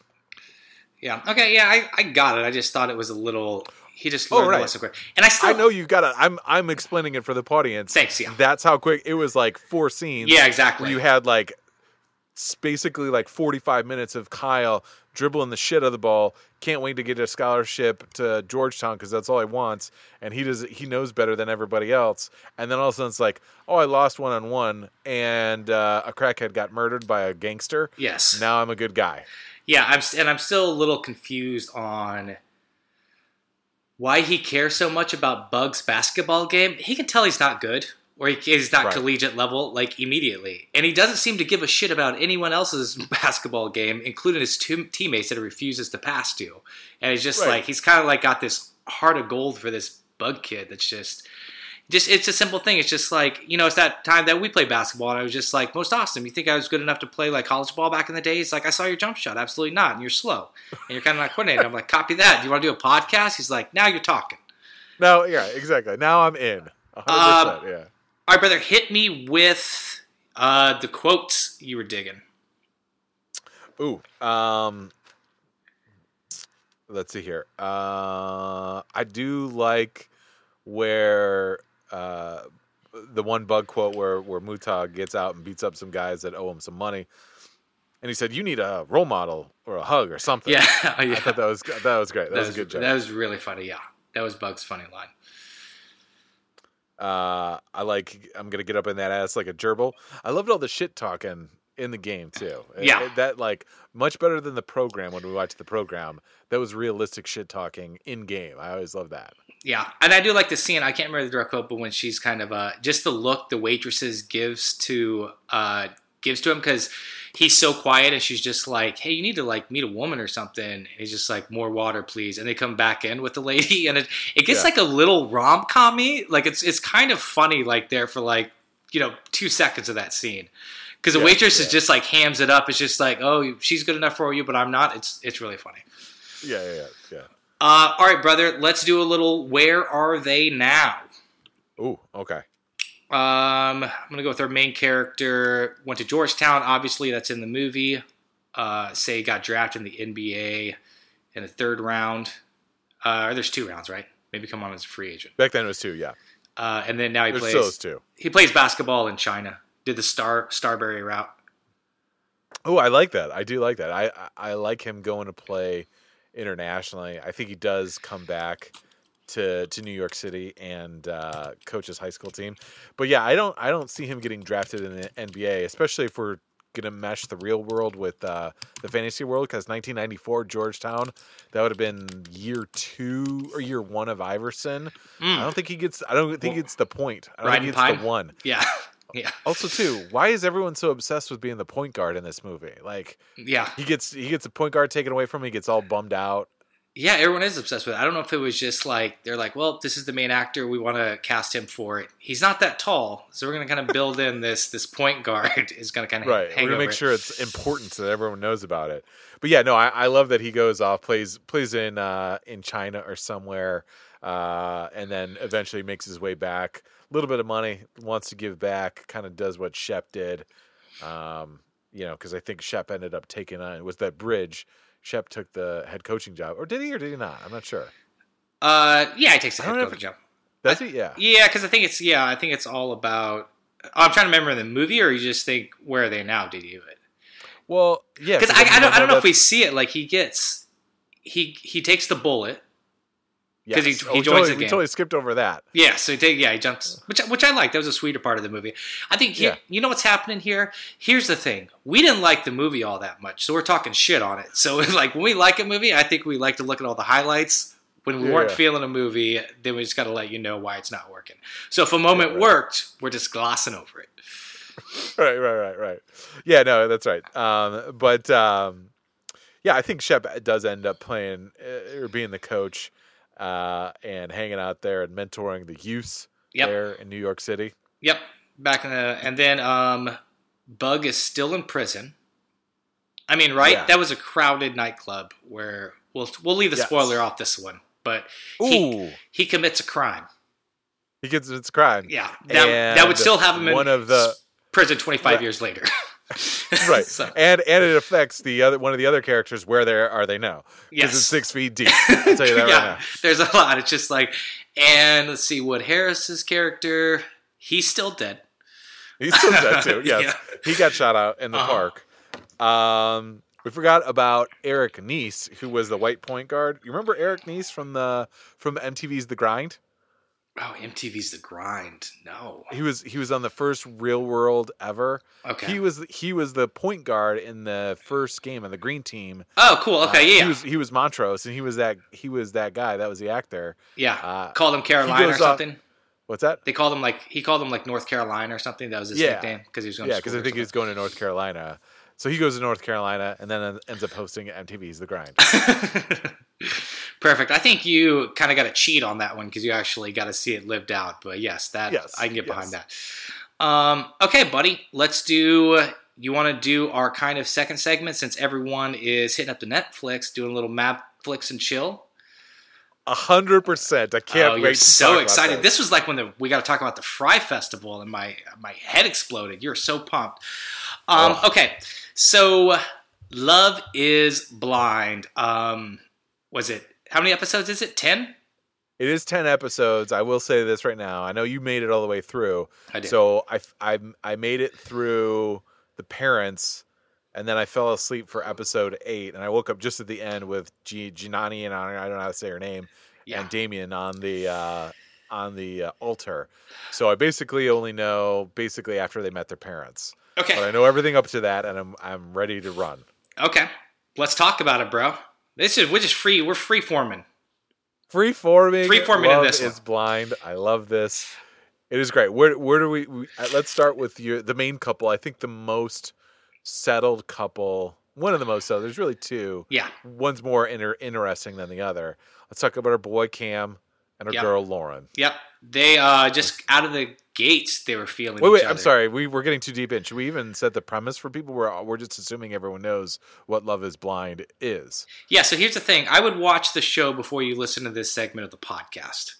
Yeah. Okay. Yeah, I, I got it. I just thought it was a little. He just Oh, learned right. the lesson quick. And I still I know you got it. I'm I'm explaining it for the audience. Thanks, yeah. That's how quick it was. Like four scenes. Yeah, exactly. You had like s- basically like 45 minutes of Kyle dribbling the shit out of the ball. Can't wait to get a scholarship to Georgetown because that's all he wants, and he does. He knows better than everybody else. And then all of a sudden it's like, oh, I lost one on one, and uh, a crackhead got murdered by a gangster. Yes. Now I'm a good guy. Yeah, I'm and I'm still a little confused on why he cares so much about Bug's basketball game. He can tell he's not good or he, he's not Right. collegiate level like immediately, and he doesn't seem to give a shit about anyone else's basketball game, including his two teammates that he refuses to pass to. And he's just Right. like he's kind of like got this heart of gold for this Bug kid. That's just. Just it's a simple thing. It's just like you know, it's that time that we played basketball, and I was just like, most awesome. You think I was good enough to play like college ball back in the days? Like I saw your jump shot, absolutely not, and you're slow, and you're kind of not coordinated. I'm like, copy that. Do you want to do a podcast? He's like, now you're talking. Now, yeah, exactly. Now I'm in. 100%, Um, yeah. All right, brother, hit me with uh, the quotes you were digging. Ooh, um, let's see here. Uh, I do like where uh, the one bug quote where where Mutag gets out and beats up some guys that owe him some money, and he said, "You need a role model or a hug or something." Yeah, oh, yeah. I thought that was that was great. That, was, a good joke. That was really funny. Yeah, that was Bug's funny line. Uh, I like. I'm gonna get up in that ass like a gerbil. I loved all the shit talking in the game too. It- Yeah. it- that like much better than the program when we watched the program. That was realistic shit talking in game. I always love that. Yeah, and I do like the scene. I can't remember the direct quote, but when she's kind of uh, just the look the waitresses gives to uh, gives to him because he's so quiet, and she's just like, "Hey, you need to like meet a woman or something." And he's just like, "More water, please." And they come back in with the lady, and it it gets Yeah. like a little rom commy. Like it's it's kind of funny, like there for like you know two seconds of that scene. Because the Yeah, waitress is just like hams it up. It's just like, oh, she's good enough for you, but I'm not. It's it's really funny. Yeah, yeah, yeah. yeah. Uh, all right, brother. Let's do a little. Where are they now? Ooh, okay. Um, I'm gonna go with our main character. Went to Georgetown. Obviously, that's in the movie. Uh, say got drafted in the NBA in the third round. Uh, or there's two rounds, right? Maybe come on as a free agent. Back then it was two. Yeah, Uh, and then now he there's plays. still those two. He plays basketball in China. Did the Star Starbury route. Oh, I like that. I do like that. I I like him going to play internationally. I think he does come back to to New York City and uh, coach his high school team. But yeah, I don't I don't see him getting drafted in the NBA, especially if we're gonna mesh the real world with uh, the fantasy world. Because 1994 Georgetown, that would have been year two or year one of Iverson. I don't think he gets. I don't think it's the point. I don't Riding think it's the one. Yeah, yeah, Also, too, why is everyone so obsessed with being the point guard in this movie? Like, yeah, he gets he gets a point guard taken away from him. He gets all bummed out. Yeah. Everyone is obsessed with it. I don't know if it was just like they're like, well, this is the main actor. We want to cast him for it. He's not that tall, so we're gonna kind of build in this this point guard is gonna kind of Right. We're gonna make it. sure it's important so that everyone knows about it. But yeah, no, I, I love that he goes off, plays plays in uh, in China or somewhere, uh, and then eventually makes his way back. A little bit of money, wants to give back, kind of does what Shep did. Um, you know, because I think Shep ended up taking on it was that bridge. Shep took the head coaching job, or did he, or did he not? I'm not sure. Uh, yeah, he takes the head don't know coach if- job. Does he? Yeah. Yeah, because I think it's yeah, I think it's all about. Oh, I'm trying to remember the movie, or you just think where are they now? Did you? It. Well, yeah. because I, I don't I don't know if we see it. Like he gets he he takes the bullet. 'Cause he- Yes. he Oh, joins totally, the We totally skipped over that. Yeah, so he yeah he jumps, which which I like. That was a sweeter part of the movie. I think he, Yeah. you know what's happening here. Here's the thing: we didn't like the movie all that much, so we're talking shit on it. So like when we like a movie, I think we like to look at all the highlights. When we Yeah, weren't feeling a movie, then we just got to let you know why it's not working. So if a moment right. worked, we're just glossing over it. right, right, right, right. Yeah, no, that's right. Um, but um, yeah, I think Shep does end up playing uh, or being the coach uh, and hanging out there and mentoring the youth Yep. there in New York City. Yep, back in the and then um, Bug is still in prison. I mean, right? Yeah. That was a crowded nightclub where we'll we'll leave the Yes. spoiler off this one, but he Ooh, he commits a crime. he gets its crime. Yeah, that, that would still have him in one of the prison twenty five Right. years later. right, so, and and it affects the other one of the other characters. Where they are they now? Because yes. it's six feet deep. I'll tell you that yeah, right now. there's a lot. It's just like, and let's see, Wood Harris's character, he's still dead. He's still dead too. Yes, Yeah. he got shot out in the Uh-huh. park. Um, we forgot about Eric Nies, who was the white point guard. You remember Eric Nies from the from MTV's The Grind? Oh, MTV's The Grind. No. He was he was on the first Real World ever. Okay. He was he was the point guard in the first game on the Green Team. oh, cool. Okay, Uh, yeah, He was he was Montrose, and he was that he was that guy. That was the actor. yeah. uh, Called him Carolina or goes off- something. What's that? They called him like he called him like North Carolina or something. That was his Yeah. nickname because he was going. Yeah, because I think he's going to North Carolina. So he goes to North Carolina and then ends up hosting MTV's The Grind. Perfect. I think you kind of got to cheat on that one because you actually got to see it lived out. But yes, that Yes, I can get behind yes. that. Um, okay, buddy. Let's do. You want to do our kind of second segment since everyone is hitting up the Netflix, doing a little map flicks and chill. A hundred percent. I can't oh, wait. you're to so excited! this. This was like when the, we got to talk about the Fyre Festival, and my my head exploded. You're so pumped. Um, Oh. Okay, so Love is Blind. Um, was it how many episodes is it? Ten. It is ten episodes. I will say this right now. I know you made it all the way through. I did. So I I I made it through the parents and then I fell asleep for episode eight, and I woke up just at the end with G- Gianni and I, I don't know how to say her name, Yeah. and Damian on the uh, on the uh, altar. So I basically only know basically after they met their parents, but Okay. I know everything up to that, and I'm I'm ready to run. Okay. Let's talk about it, bro. This is we're just free. We're free forming. Free forming, Free-forming in love this one. is blind. I love this. It is great. Where where do we, we uh, let's start with your the main couple. I think the most settled couple. One of the most settled. There's really two. Yeah. One's more inter- interesting than the other. Let's talk about our boy Cam and our Yep. girl Lauren. Yep. They uh just out of the gates they were feeling. Wait, wait. I'm sorry. We we're getting too deep in. Should we even set the premise for people? We're we're just assuming everyone knows what Love Is Blind is. Yeah, so here's the thing. I would watch the show before you listen to this segment of the podcast.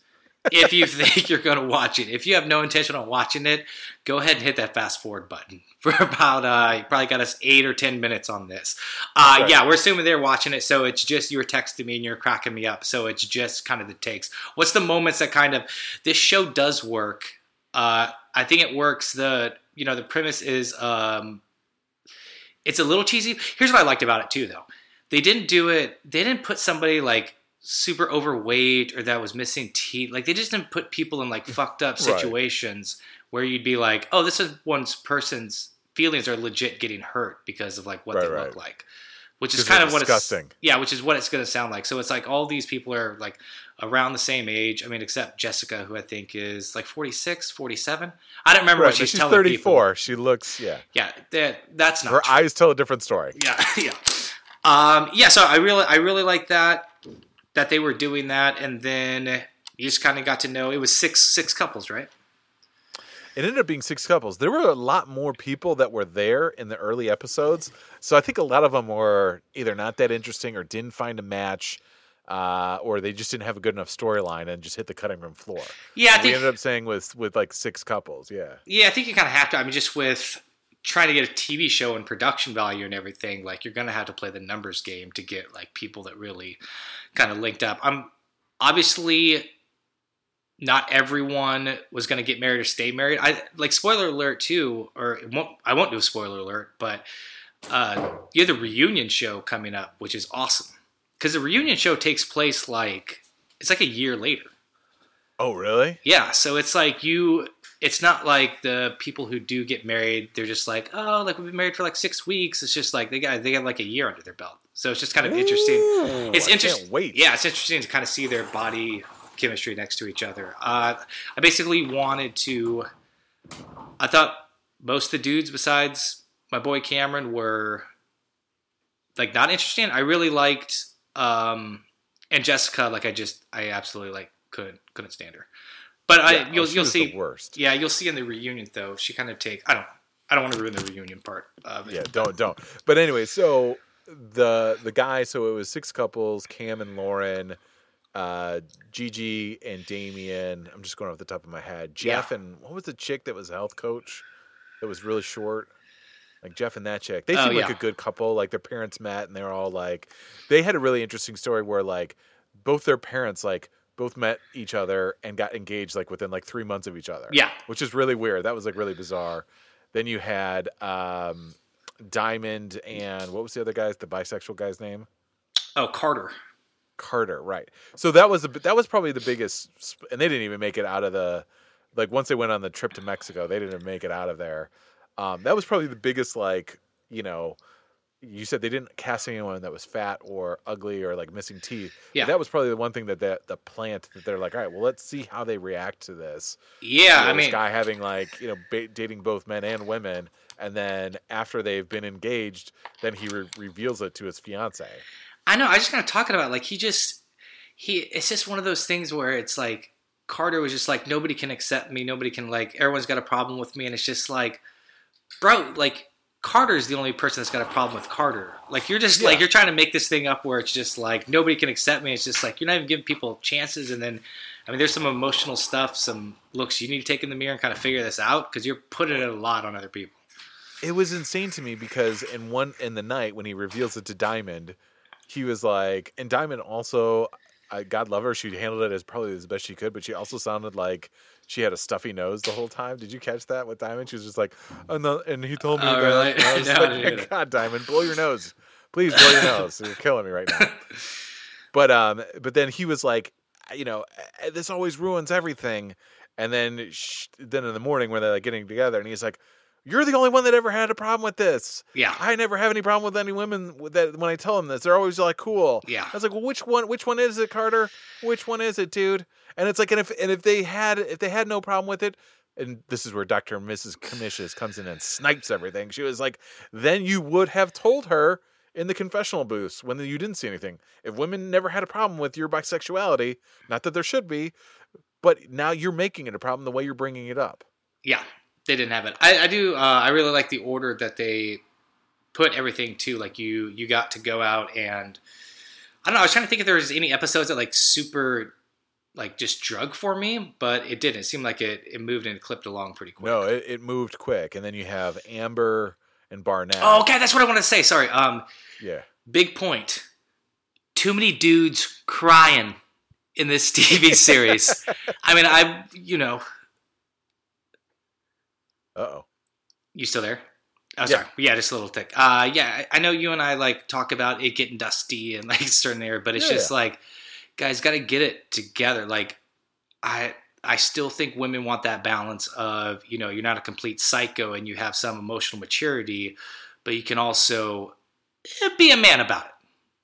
If you think you're going to watch it. If you have no intention on watching it, go ahead and hit that fast forward button for about, uh, you probably got us eight or 10 minutes on this. Uh, Right. Yeah, we're assuming they're watching it, so it's just you're texting me and you're cracking me up. So it's just kind of the takes. What's the moments that kind of, this show does work. Uh, I think it works. The, you know, the premise is, um, it's a little cheesy. Here's what I liked about it too, though they didn't do it they didn't put somebody like super overweight or that was missing teeth like they just didn't put people in like fucked up Right. situations where you'd be like oh this is one person's feelings are legit getting hurt because of like what Right, they right. look like which is kind of what disgusting. it's yeah which is what it's going to sound like so it's like all these people are like around the same age i mean except jessica who i think is like 46 47 i don't remember Right, what she's, she's telling 34. She looks yeah. yeah that, that's not Her true. eyes tell a different story. Yeah, yeah. Um, yeah, so I really I really like that that they were doing that and then you just kind of got to know it was six six couples, right? It ended up being six couples. There were a lot more people that were there in the early episodes, so I think a lot of them were either not that interesting or didn't find a match, uh, or they just didn't have a good enough storyline and just hit the cutting room floor. Yeah, I we think ended up saying with with like six couples. Yeah, yeah, I think you kind of have to I mean just with trying to get a TV show and production value and everything, like you're going to have to play the numbers game to get like people that really kind of linked up. I'm obviously not everyone was going to get married or stay married. I like spoiler alert too, or it won't, I won't do a spoiler alert, but uh, you have the reunion show coming up, which is awesome because the reunion show takes place like it's like a year later. Oh, really? Yeah, so it's like you. It's not like the people who do get married. They're just like, oh, like we've been married for like six weeks. It's just like they got they got like a year under their belt. So it's just kind of interesting. Ooh, It's interesting. Wait. Yeah, it's interesting to kind of see their body chemistry next to each other. Uh, I basically wanted to. I thought most of the dudes besides my boy Cameron were like not interesting. I really liked um, and Jessica. Like I just I absolutely like couldn't couldn't stand her. But I oh, you'll you'll see the worst. Yeah, you'll see in the reunion though. She kind of take I don't I don't want to ruin the reunion part of it. Yeah, don't don't. But anyway, so the the guy, so it was six couples: Cam and Lauren, uh, Gigi and Damian. I'm just going off the top of my head. Jeff Yeah. and what was the chick that was a health coach that was really short? Like Jeff and that chick. They Oh, seemed like a good couple. Like their parents met and they're all like they had a really interesting story where like both their parents like both met each other and got engaged like within like three months of each other. Yeah. Which is really weird. That was like really bizarre. Then you had um Diamond and what was the other guy's the bisexual guy's name? Oh, Carter. Carter, right? So that was a, that was probably the biggest, sp- and they didn't even make it out of the like once they went on the trip to Mexico, they didn't make it out of there. Um, that was probably the biggest like you know. You said they didn't cast anyone that was fat or ugly or like missing teeth. Yeah. that was probably the one thing that the, the plant that they're like, all right, well, let's see how they react to this. Yeah, You know, I this mean, guy having like you know ba- dating both men and women, and then after they've been engaged, then he re- reveals it to his fiance. I know. I just kind of talking about like he just he. It's just one of those things where it's like Carter was just like nobody can accept me. Nobody can like everyone's got a problem with me, and it's just like, bro, like Carter's the only person that's got a problem with Carter. Like you're just like you're trying to make this thing up where it's just like nobody can accept me. It's just like you're not even giving people chances, and then I mean there's some emotional stuff, some looks you need to take in the mirror and kind of figure this out because you're putting it a lot on other people. It was insane to me because in one in the night when he reveals it to Diamond, he was like, and Diamond also, I God love her, she handled it as probably as best she could, but she also sounded like she had a stuffy nose the whole time. Did you catch that with Diamond? She was just like, oh, no, and he told me Oh, that. really? I was No, I like, that. God, Diamond, blow your nose, please blow your nose. You're killing me right now. But um, but then he was like, you know, "Eh, this always ruins everything. And then sh- then in the morning when they're like getting together, and he's like, "You're the only one that ever had a problem with this. Yeah. I never have any problem with any women that when I tell them this. They're always like cool. Yeah. I was like, well, which one? Which one is it, Carter? Which one is it, dude? And it's like, and if and if they had if they had no problem with it, and this is where Doctor and Mrs. Commissions comes in and snipes everything. She was like, then you would have told her in the confessional booths when you didn't see anything. If women never had a problem with your bisexuality, not that there should be, but now you're making it a problem the way you're bringing it up. Yeah, they didn't have it. I, I do. Uh, I really like the order that they put everything to. Like you, you got to go out and I don't know. I was trying to think if there was any episodes that like super like just drug for me, but it didn't. It seemed like it it moved and clipped along pretty quick. No, it, it moved quick, and then you have Amber and Barnett. Oh, okay, that's what I want to say. Sorry. Um, yeah. big point. Too many dudes crying in this TV series. I mean, I you know, oh. You still there? Oh, Yeah. sorry. Yeah, just a little thick. Uh, yeah, I know you and I like talk about it getting dusty and like certain there, but it's Yeah, just yeah. like, guys, got to get it together. Like, I I still think women want that balance of you know you're not a complete psycho and you have some emotional maturity, but you can also eh, be a man about it.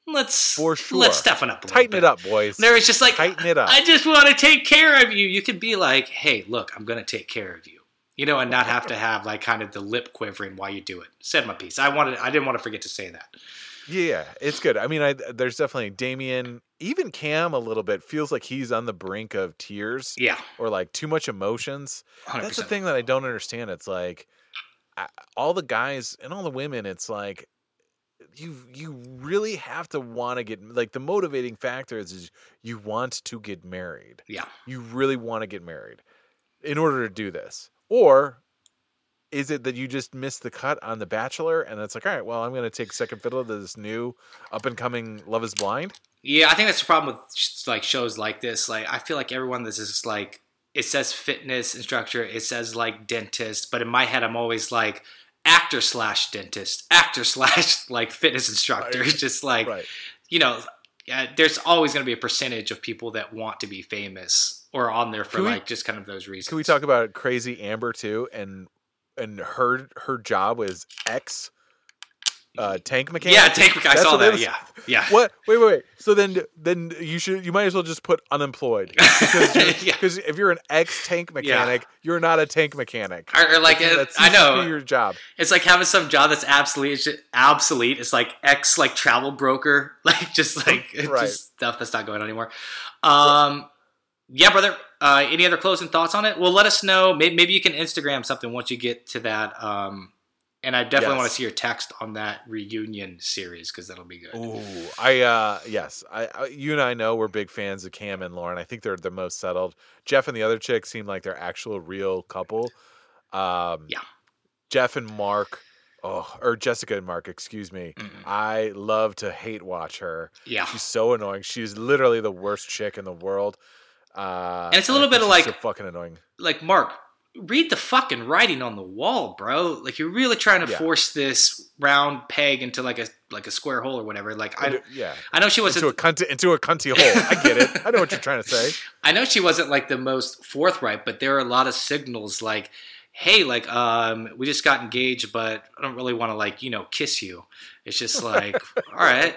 Let's For sure. Let's toughen up. A Tighten bit. it up, boys. There is just like Tighten it up. I just want to take care of you. You could be like, hey, look, I'm going to take care of you. You know, and not have to have like kind of the lip quivering while you do it. Said my piece. I wanted. I didn't want to forget to say that. Yeah, it's good. I mean, I there's definitely Damian, even Cam a little bit feels like he's on the brink of tears Yeah, or like too much emotions. 100%. That's the thing that I don't understand. It's like I, all the guys and all the women. It's like you you really have to want to get like the motivating factor is, is you want to get married. Yeah, You really want to get married in order to do this, or is it that you just missed the cut on The Bachelor and it's like, all right, well, I'm going to take second fiddle to this new up and coming Love Is Blind? yeah. I think that's the problem with like shows like this. Like, I feel like everyone that's just like it says fitness instructor, it says like dentist, but in my head, I'm always like actor slash dentist, actor slash like fitness instructor. Right. It's just like Right. you know, uh, there's always going to be a percentage of people that want to be famous or on there for we- like just kind of those reasons. Can we talk about crazy Amber too? And and her her job was ex uh, tank mechanic. Yeah, tank. mechanic. I saw that. was? Yeah, yeah. What? Wait, wait, wait. So then, then you should you might as well just put unemployed because Yeah. if you're an ex tank mechanic, you're not a tank mechanic. Or, or like That uh, ceases I know your job. it's like having some job that's just obsolete. It's like ex like travel broker, like just like Right. just stuff that's not going on anymore. Um, yeah, brother. Uh, any other closing thoughts on it? Well, let us know. Maybe, maybe you can Instagram something once you get to that. Um, and I definitely Yes. want to see your text on that reunion series because that'll be good. Ooh, I uh yes, I, I you and I know we're big fans of Cam and Lauren. I think they're the most settled. Jeff and the other chick seem like they're actual real couple. Um, Yeah. Jeff and Mark, oh, or Jessica and Mark, excuse me. Mm-mm. I love to hate watch her. Yeah. She's so annoying. She's literally the worst chick in the world. Uh, And it's a little bit of like- so fucking annoying. like Mark, read the fucking writing on the wall, bro. Like you're really trying to Yeah. force this round peg into like a like a square hole or whatever. Like I, yeah, I know she wasn't. into a cunt into a cunty hole. I get it. I know what you're trying to say. I know she wasn't like the most forthright, but there are a lot of signals like, hey, like um, we just got engaged, but I don't really want to like you know kiss you. It's just like, all right,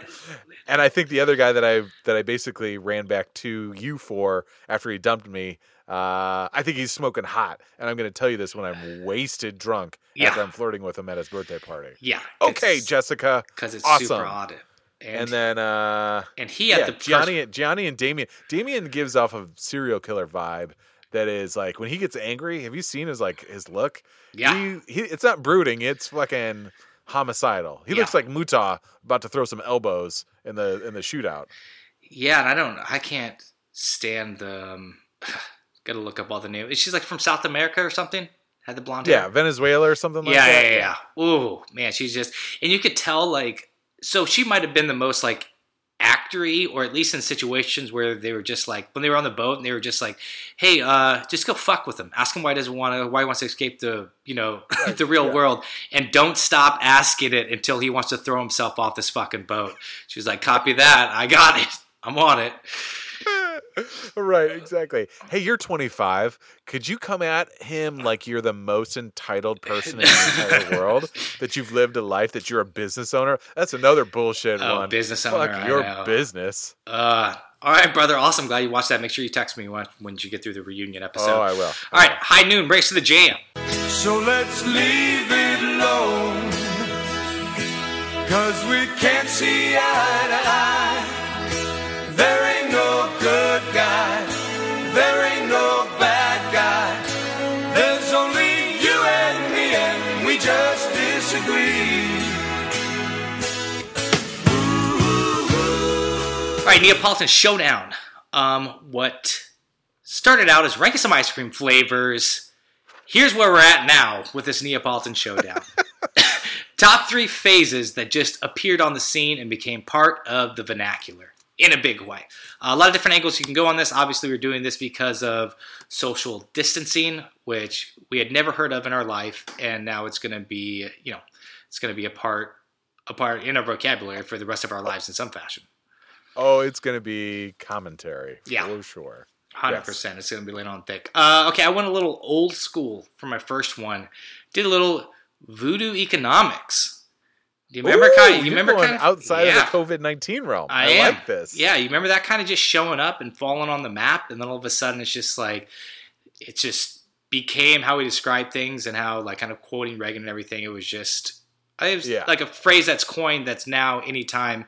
And I think the other guy that I that I basically ran back to you for after he dumped me, uh, I think he's smoking hot. And I'm going to tell you this when I'm wasted drunk Yeah. after I'm flirting with him at his birthday party. yeah, Okay, Jessica. because it's awesome. super odd. And, And then uh, and he had yeah, the Gianni, Gianni and Damian. Damian gives off a serial killer vibe. That is like when he gets angry. Have you seen his like his look? Yeah. he, he it's not brooding. It's fucking homicidal. He Yeah. looks like Mutah about to throw some elbows in the in the shootout. Yeah, and I don't, I can't stand the. Um, gotta look up all the names. She's like from South America or something. Had the blonde hair. Yeah. Venezuela or something like yeah, that. yeah, yeah, yeah. Ooh, man, she's just, and you could tell like, so she might have been the most like actory, or at least in situations where they were just like when they were on the boat and they were just like, "Hey, uh, just go fuck with him. Ask him why he doesn't want to, why he wants to escape the, you know, the real yeah. world, and don't stop asking it until he wants to throw himself off this fucking boat." She was like, "Copy that. I got it. I'm on it." Right, exactly. Hey, you're 25. Could you come at him like you're the most entitled person in the entire world? That you've lived a life, that you're a business owner? That's another bullshit Oh, one. business Fuck owner, I your business. Uh, all right, brother. Awesome. Glad you watched that. Make sure you text me when, when you get through the reunion episode. Oh, I will. All right, high noon, race to the jam. So let's leave it alone. Cause we can't see right, Neapolitan Showdown. Um, what started out as ranking some ice cream flavors. Here's where we're at now with this Neapolitan Showdown. Top three phases that just appeared on the scene and became part of the vernacular in a big way. a lot of different angles you can go on this. Obviously, we're doing this because of social distancing, which we had never heard of in our life, and now it's going to be, you know, it's going to be a part, a part in our vocabulary for the rest of our lives in some fashion. Oh, it's going to be commentary. Yeah. For sure. Hundred percent. It's gonna be laid on thick. Uh, okay, I went a little old school for my first one. Did a little voodoo economics. Do you remember Ooh, kind? You you're remember going kind of outside yeah, of the COVID 19 realm. I, I, like this. Yeah, you remember that kind of just showing up and falling on the map, and then all of a sudden it's just like it just became how we describe things and how like kind of quoting Reagan and everything. It was just it was Yeah. like a phrase that's coined that's now anytime.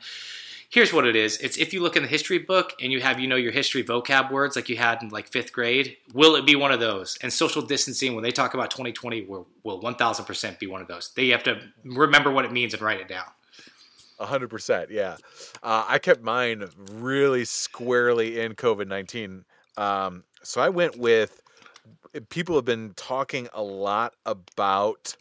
Here's what it is. It's if you look in the history book and you have, you know, your history vocab words like you had in like fifth grade, will it be one of those? And social distancing, when they talk about 2020, will, will 1000% be one of those. They have to remember what it means and write it down. A hundred percent, yeah. Uh, I kept mine really squarely in COVID nineteen. Um, so I went with people have been talking a lot about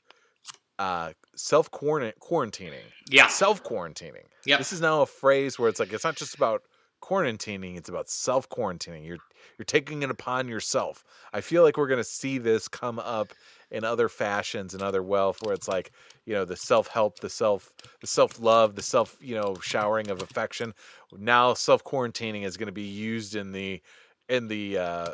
uh, self quarantining. Yeah. self quarantining. Yep. This is now a phrase where it's like it's not just about quarantining; it's about self quarantining. You're you're taking it upon yourself. I feel like we're going to see this come up in other fashions and other wealth where it's like you know the self help the self the self love the self you know showering of affection now self quarantining is going to be used in the in the uh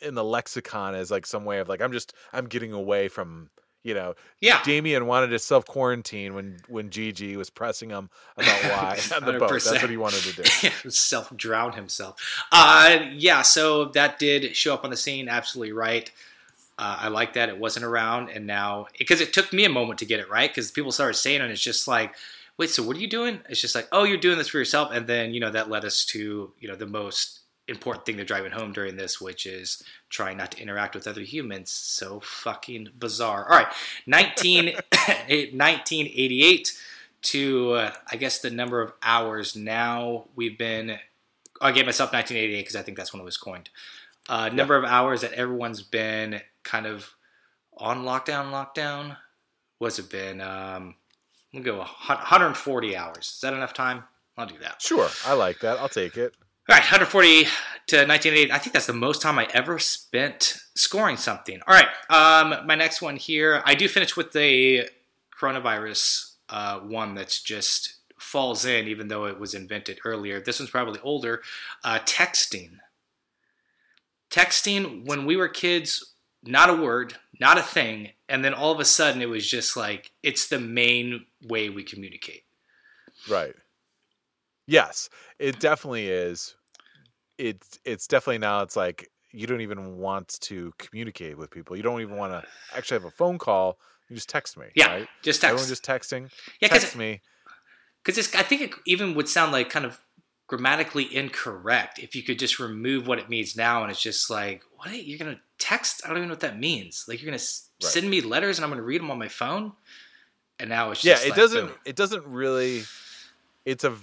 in the lexicon as like some way of like i'm just i'm getting away from you know Yeah. damian wanted to self quarantine when when gigi was pressing him about why on the boat that's what he wanted to do self drown himself. Uh, yeah, so that did show up on the scene. Absolutely right. Uh, I like that it wasn't around, and now because it took me a moment to get it right because people started saying it. And it's just like, wait, so what are you doing? It's just like, oh, you're doing this for yourself, and then you know that led us to you know the most important thing they're driving home during this, which is trying not to interact with other humans. So fucking bizarre. All right, 19, 1988 to uh, I guess the number of hours now we've been. I gave myself 1988 because I think that's when it was coined. Uh, number of hours that everyone's been kind of on lockdown. Lockdown. What's it been? Um, we'll go 140 hours. Is that enough time? I'll do that. sure i like that i'll take it All right, 140 to 1988. I think that's the most time I ever spent scoring something. All right, um, my next one here. I do finish with the coronavirus uh, one that's just falls in, even though it was invented earlier. This one's probably older. Uh, texting. Texting when we were kids, not a word, not a thing, and then all of a sudden it was just like it's the main way we communicate. Right. Yes, it definitely is. It's it's definitely now. It's like you don't even want to communicate with people. You don't even want to actually have a phone call. You just text me. Yeah, right? just text. Everyone just texting. Yeah, text me. because I think it even would sound like kind of grammatically incorrect if you could just remove what it means now, and it's just like, what? You're gonna text? I don't even know what that means. Like you're gonna Right. send me letters and I'm gonna read them on my phone, and now it's Yeah, it like, doesn't. boom. It doesn't really. It's a.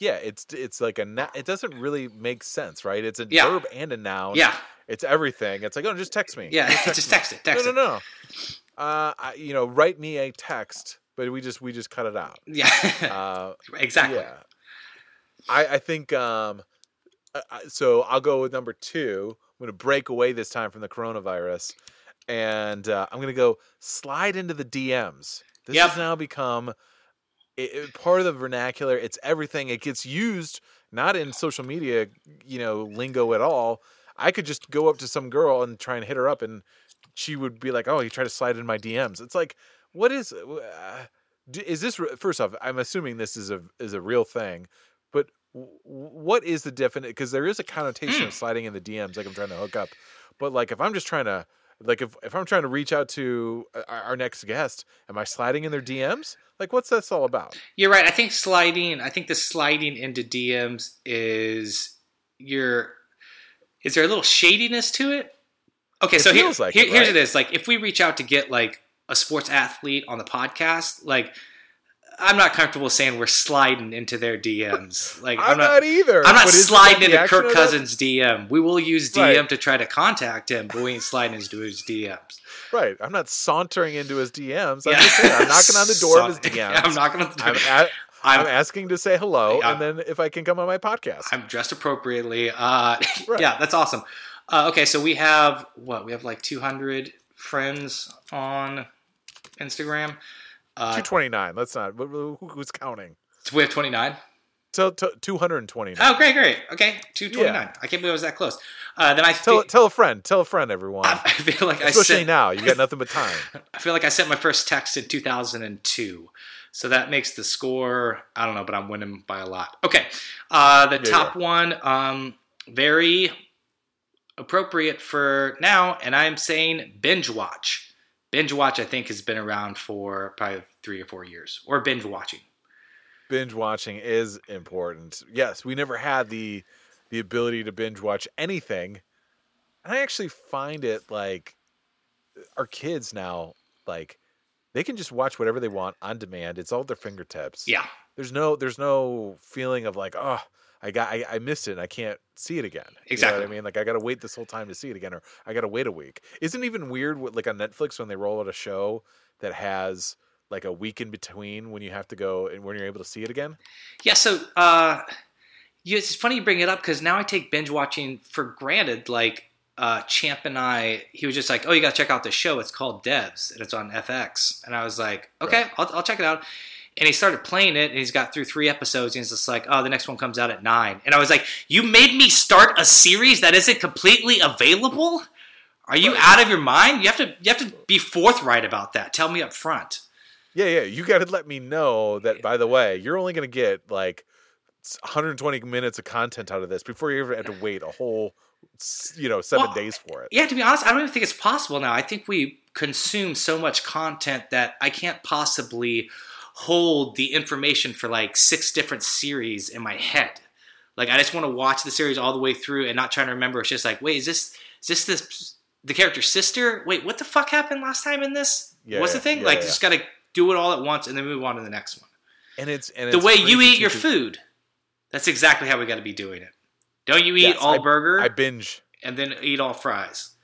Yeah, it's it's like a. na- It doesn't really make sense, right? It's a Yeah. verb and a noun. Yeah, It's everything. It's like, oh, just text me. yeah. text just text it. Text no, it. no, no. Uh, I, you know, write me a text, but we just we just cut it out. Yeah, Uh, exactly. Yeah. I, I think um, so. I'll go with number two. I'm going to break away this time from the coronavirus, and uh, I'm going to go slide into the DMs. This Yep. has now become it, it- part of the vernacular. It's everything. It gets used not in social media, you know, lingo at all. I could just go up to some girl and try and hit her up, and she would be like, "Oh, you try to slide in my DMs." It's like, what is? Uh, is this first off? I'm assuming this is a is a real thing, but w- what is the definite? Because there is a connotation of sliding in the DMs, like I'm trying to hook up. But like if I'm just trying to, like if if I'm trying to reach out to uh, our, next guest, am I sliding in their DMs? Like what's this all about? You're right. I think sliding. I think the sliding into DMs is your. Is there a little shadiness to it? Okay, It so here, like here- it, here's right? it is. Like, if we reach out to get like a sports athlete on the podcast, like, I'm not comfortable saying we're sliding into their DMs. Like, I'm, not, either. I'm not but isn't that sliding into Kirk? Cousins' DM. We will use DM Right. to try to contact him, but we ain't sliding into his DMs. Right. I'm not sauntering into his DMs. I'm Yeah. just saying, I'm knocking on the door of his DMs. I'm knocking on the door. I'm, at, I'm, I'm- asking to say hello, Yeah. and then if I can come on my podcast. I'm dressed appropriately. Uh, Right. Yeah, that's awesome. Uh, okay, so we have what? We have like 200 friends on Instagram. Uh, 229. Let's not. who- who- Who's counting? so we have 29. Tell, tell 229. Oh, great, great. Okay, 229. Yeah. I can't believe I was that close. Uh, then I Tell, tell a friend. Tell a friend, everyone. I feel like I Especially sent, now. You got nothing but time. I feel like I sent my first text in 2002. So that makes the score, I don't know, but I'm winning by a lot. Okay. Uh, the Yeah, top one, um, very appropriate for now, and I'm saying binge watch. Binge watch, I think, has been around for probably three or four years, or binge watching. binge watching is important. Yes, we never had the the ability to binge watch anything. And I actually find it like our kids now like they can just watch whatever they want on demand. It's all at their fingertips. Yeah. There's no there's no feeling of like, oh, I got I, I missed it and I can't see it again. You know Exactly. what I mean? Like I gotta wait this whole time to see it again or I gotta wait a week. Isn't it even weird what like on Netflix when they roll out a show that has like a week in between when you have to go and when you're able to see it again? Yeah, so uh, you, it's funny you bring it up because now I take binge watching for granted. Like uh, Champ and I, he was just like, "Oh, you got to check out this show. It's called Devs, and it's on FX." And I was like, "Okay, I'll, I'll check it out." And he started playing it, and he's got through three episodes, and he's just like, "Oh, the next one comes out at 9. And I was like, "You made me start a series that isn't completely available." Are you out of your mind? You have to you have to be forthright about that. Tell me up front. Yeah, yeah. You got to let me know that. By the way, you're only going to get like 120 minutes of content out of this before you ever have to wait a whole, you know, seven Well, days for it. Yeah, to be honest, I don't even think it's possible now. I think we consume so much content that I can't possibly hold the information for like six different series in my head. Like I just want to watch the series all the way through and not trying to remember. It's just like, wait, is this is this this the character's sister? Wait, what the fuck happened last time in this? Yeah, What's the thing? yeah, like, yeah. just gotta do it all at once and then move on to the next one. And it's and the it's way you eat your food. That's exactly how we got to be doing it. Don't you eat Yes, all I- burger I binge. and then eat all fries?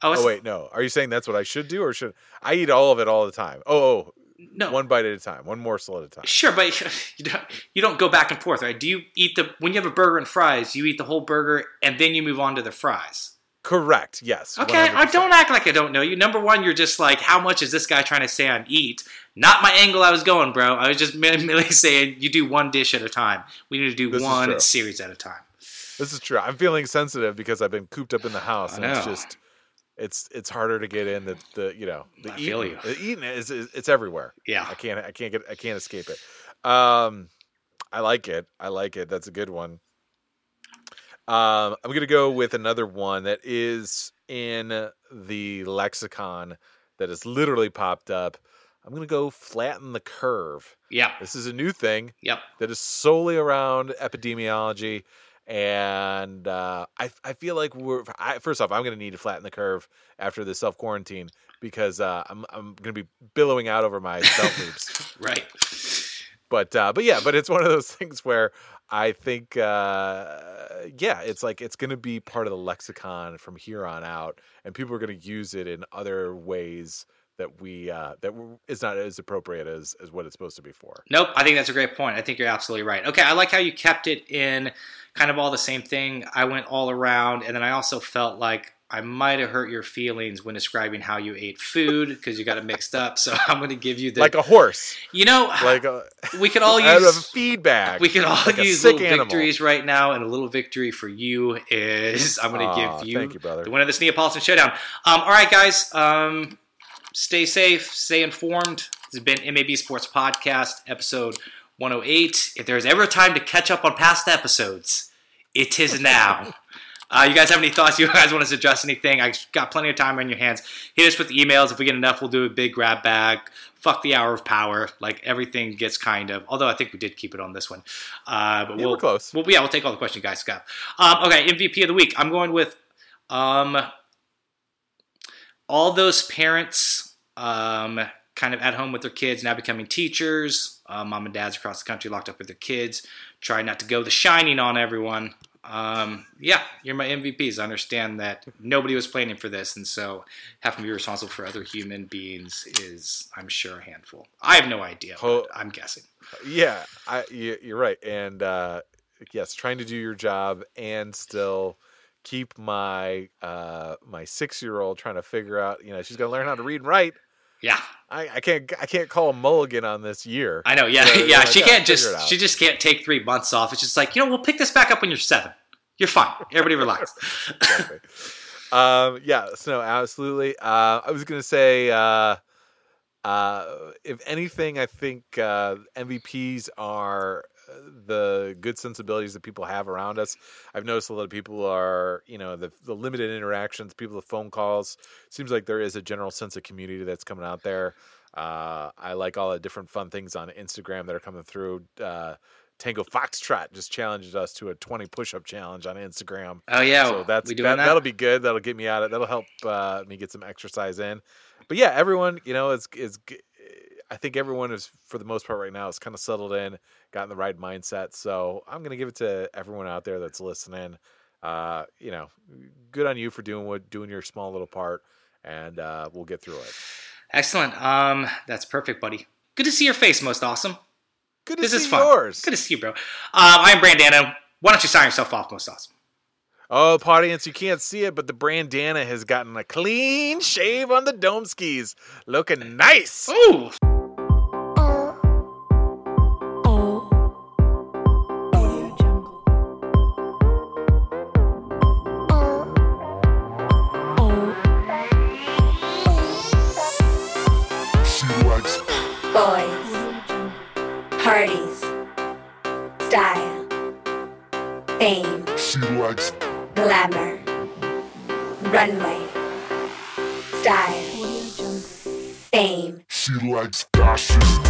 Oh, Oh wait, no. Are you saying that's what I should do, or should I eat all of it all the time? Oh, oh no. one bite at a time, one morsel at a time. Sure, but you don't you don't go back and forth, right? Do you eat the when you have a burger and fries? You eat the whole burger and then you move on to the fries. Correct. Yes. Okay, I 100%. don't act like I don't know you. Number one, you're just like, how much is this guy trying to say I'm eat? Not my angle. I was going, bro. I was just merely saying you do one dish at a time. We need to do This one series at a time. This is true. I'm feeling sensitive because I've been cooped up in the house, I and it's just it's it's harder to get in the the you know the I feel eating. you. The eating is, is it's everywhere. Yeah. I can't I can't get I can't escape it. Um, I like it. I like it. That's a good one. Um, I'm gonna go with another one that is in the lexicon that has literally popped up. I'm gonna go flatten the curve. Yeah. This is a new thing Yep. that is solely around epidemiology. And uh, I, I feel like we're I, first off, I'm going to need to flatten the curve after the self quarantine because uh, I'm I'm going to be billowing out over my belt loops. Right. But uh, but yeah, but it's one of those things where I think uh, yeah, it's like it's going to be part of the lexicon from here on out, and people are going to use it in other ways that we uh, that w- not as appropriate as as what it's supposed to be for. Nope, I think that's a great point. I think you're absolutely right. Okay, I like how you kept it in kind of all the same thing. I went all around, and then I also felt like I might have hurt your feelings when describing how you ate food because you got it mixed up. So I'm going to give you the Like a horse, you know like a we could all out of a use feedback. we could all like use little animal. victories right now, and a little victory for you is I'm going to give you, thank you, brother. the winner of this Neapolitan Showdown. Um, all right, guys, um, stay safe, stay informed. This has been MAB Sports Podcast, episode 108. If there's ever a time to catch up on past episodes, it is now. Uh, you guys have any thoughts? You guys want to suggest anything? I got plenty of time on your hands. Hit us with emails. If we get enough, we'll do a big grab bag. Fuck the hour of power. Like everything gets kind of. Although I think we did keep it on this one. Uh, but Yeah, we'll we're close. Well, yeah, we'll take all the questions, guys. Scott. Um, okay, MVP of the week. I'm going with um, all those parents um, kind of at home with their kids now becoming teachers. Uh, mom and dads across the country locked up with their kids. Try not to go the shining on everyone. Um, yeah, you're my MVPs. I understand that nobody was planning for this, and so having to be responsible for other human beings is, I'm sure, a handful. I have no idea. Ho- but I'm guessing. Yeah, I, you- you're right. And uh, yes, trying to do your job and still keep my uh, my six year old trying to figure out. You know, she's going to learn how to read and write. Yeah, I, I can't I can't call a mulligan on this year. I know. Yeah, So, yeah. I She can't just she just can't take three months off. It's just like you know we'll pick this back up when you're seven. You're fine. Everybody relax. exactly. um, yeah, so no, absolutely. Uh, I was gonna say, uh, uh, if anything, I think uh, MVPs are the good sensibilities that people have around us. I've noticed a lot of people are, you know, the the limited interactions, people the phone calls. Seems like there is a general sense of community that's coming out there. Uh, I like all the different fun things on Instagram that are coming through. Uh, Tango Foxtrot just challenged us to a 20 push-up challenge on Instagram. Oh yeah, so that's that, that? that'll be good. That'll get me out of. That'll help uh, me get some exercise in. But yeah, everyone, you know, is is. I think everyone is for the most part right now is kind of settled in, gotten the right mindset. So I'm gonna give it to everyone out there that's listening. Uh, you know, good on you for doing what doing your small little part, and uh, we'll get through it. Excellent. Um, that's perfect, buddy. Good to see your face, most awesome. Good to This see is fun. yours. Good to see you, bro. Um, I'm Brandano. Why don't you sign yourself off, most awesome? Oh, audience, you can't see it, but the Brandana has gotten a clean shave on the dome skis, looking nice. Ooh. Runway, style, fame, she likes fashion.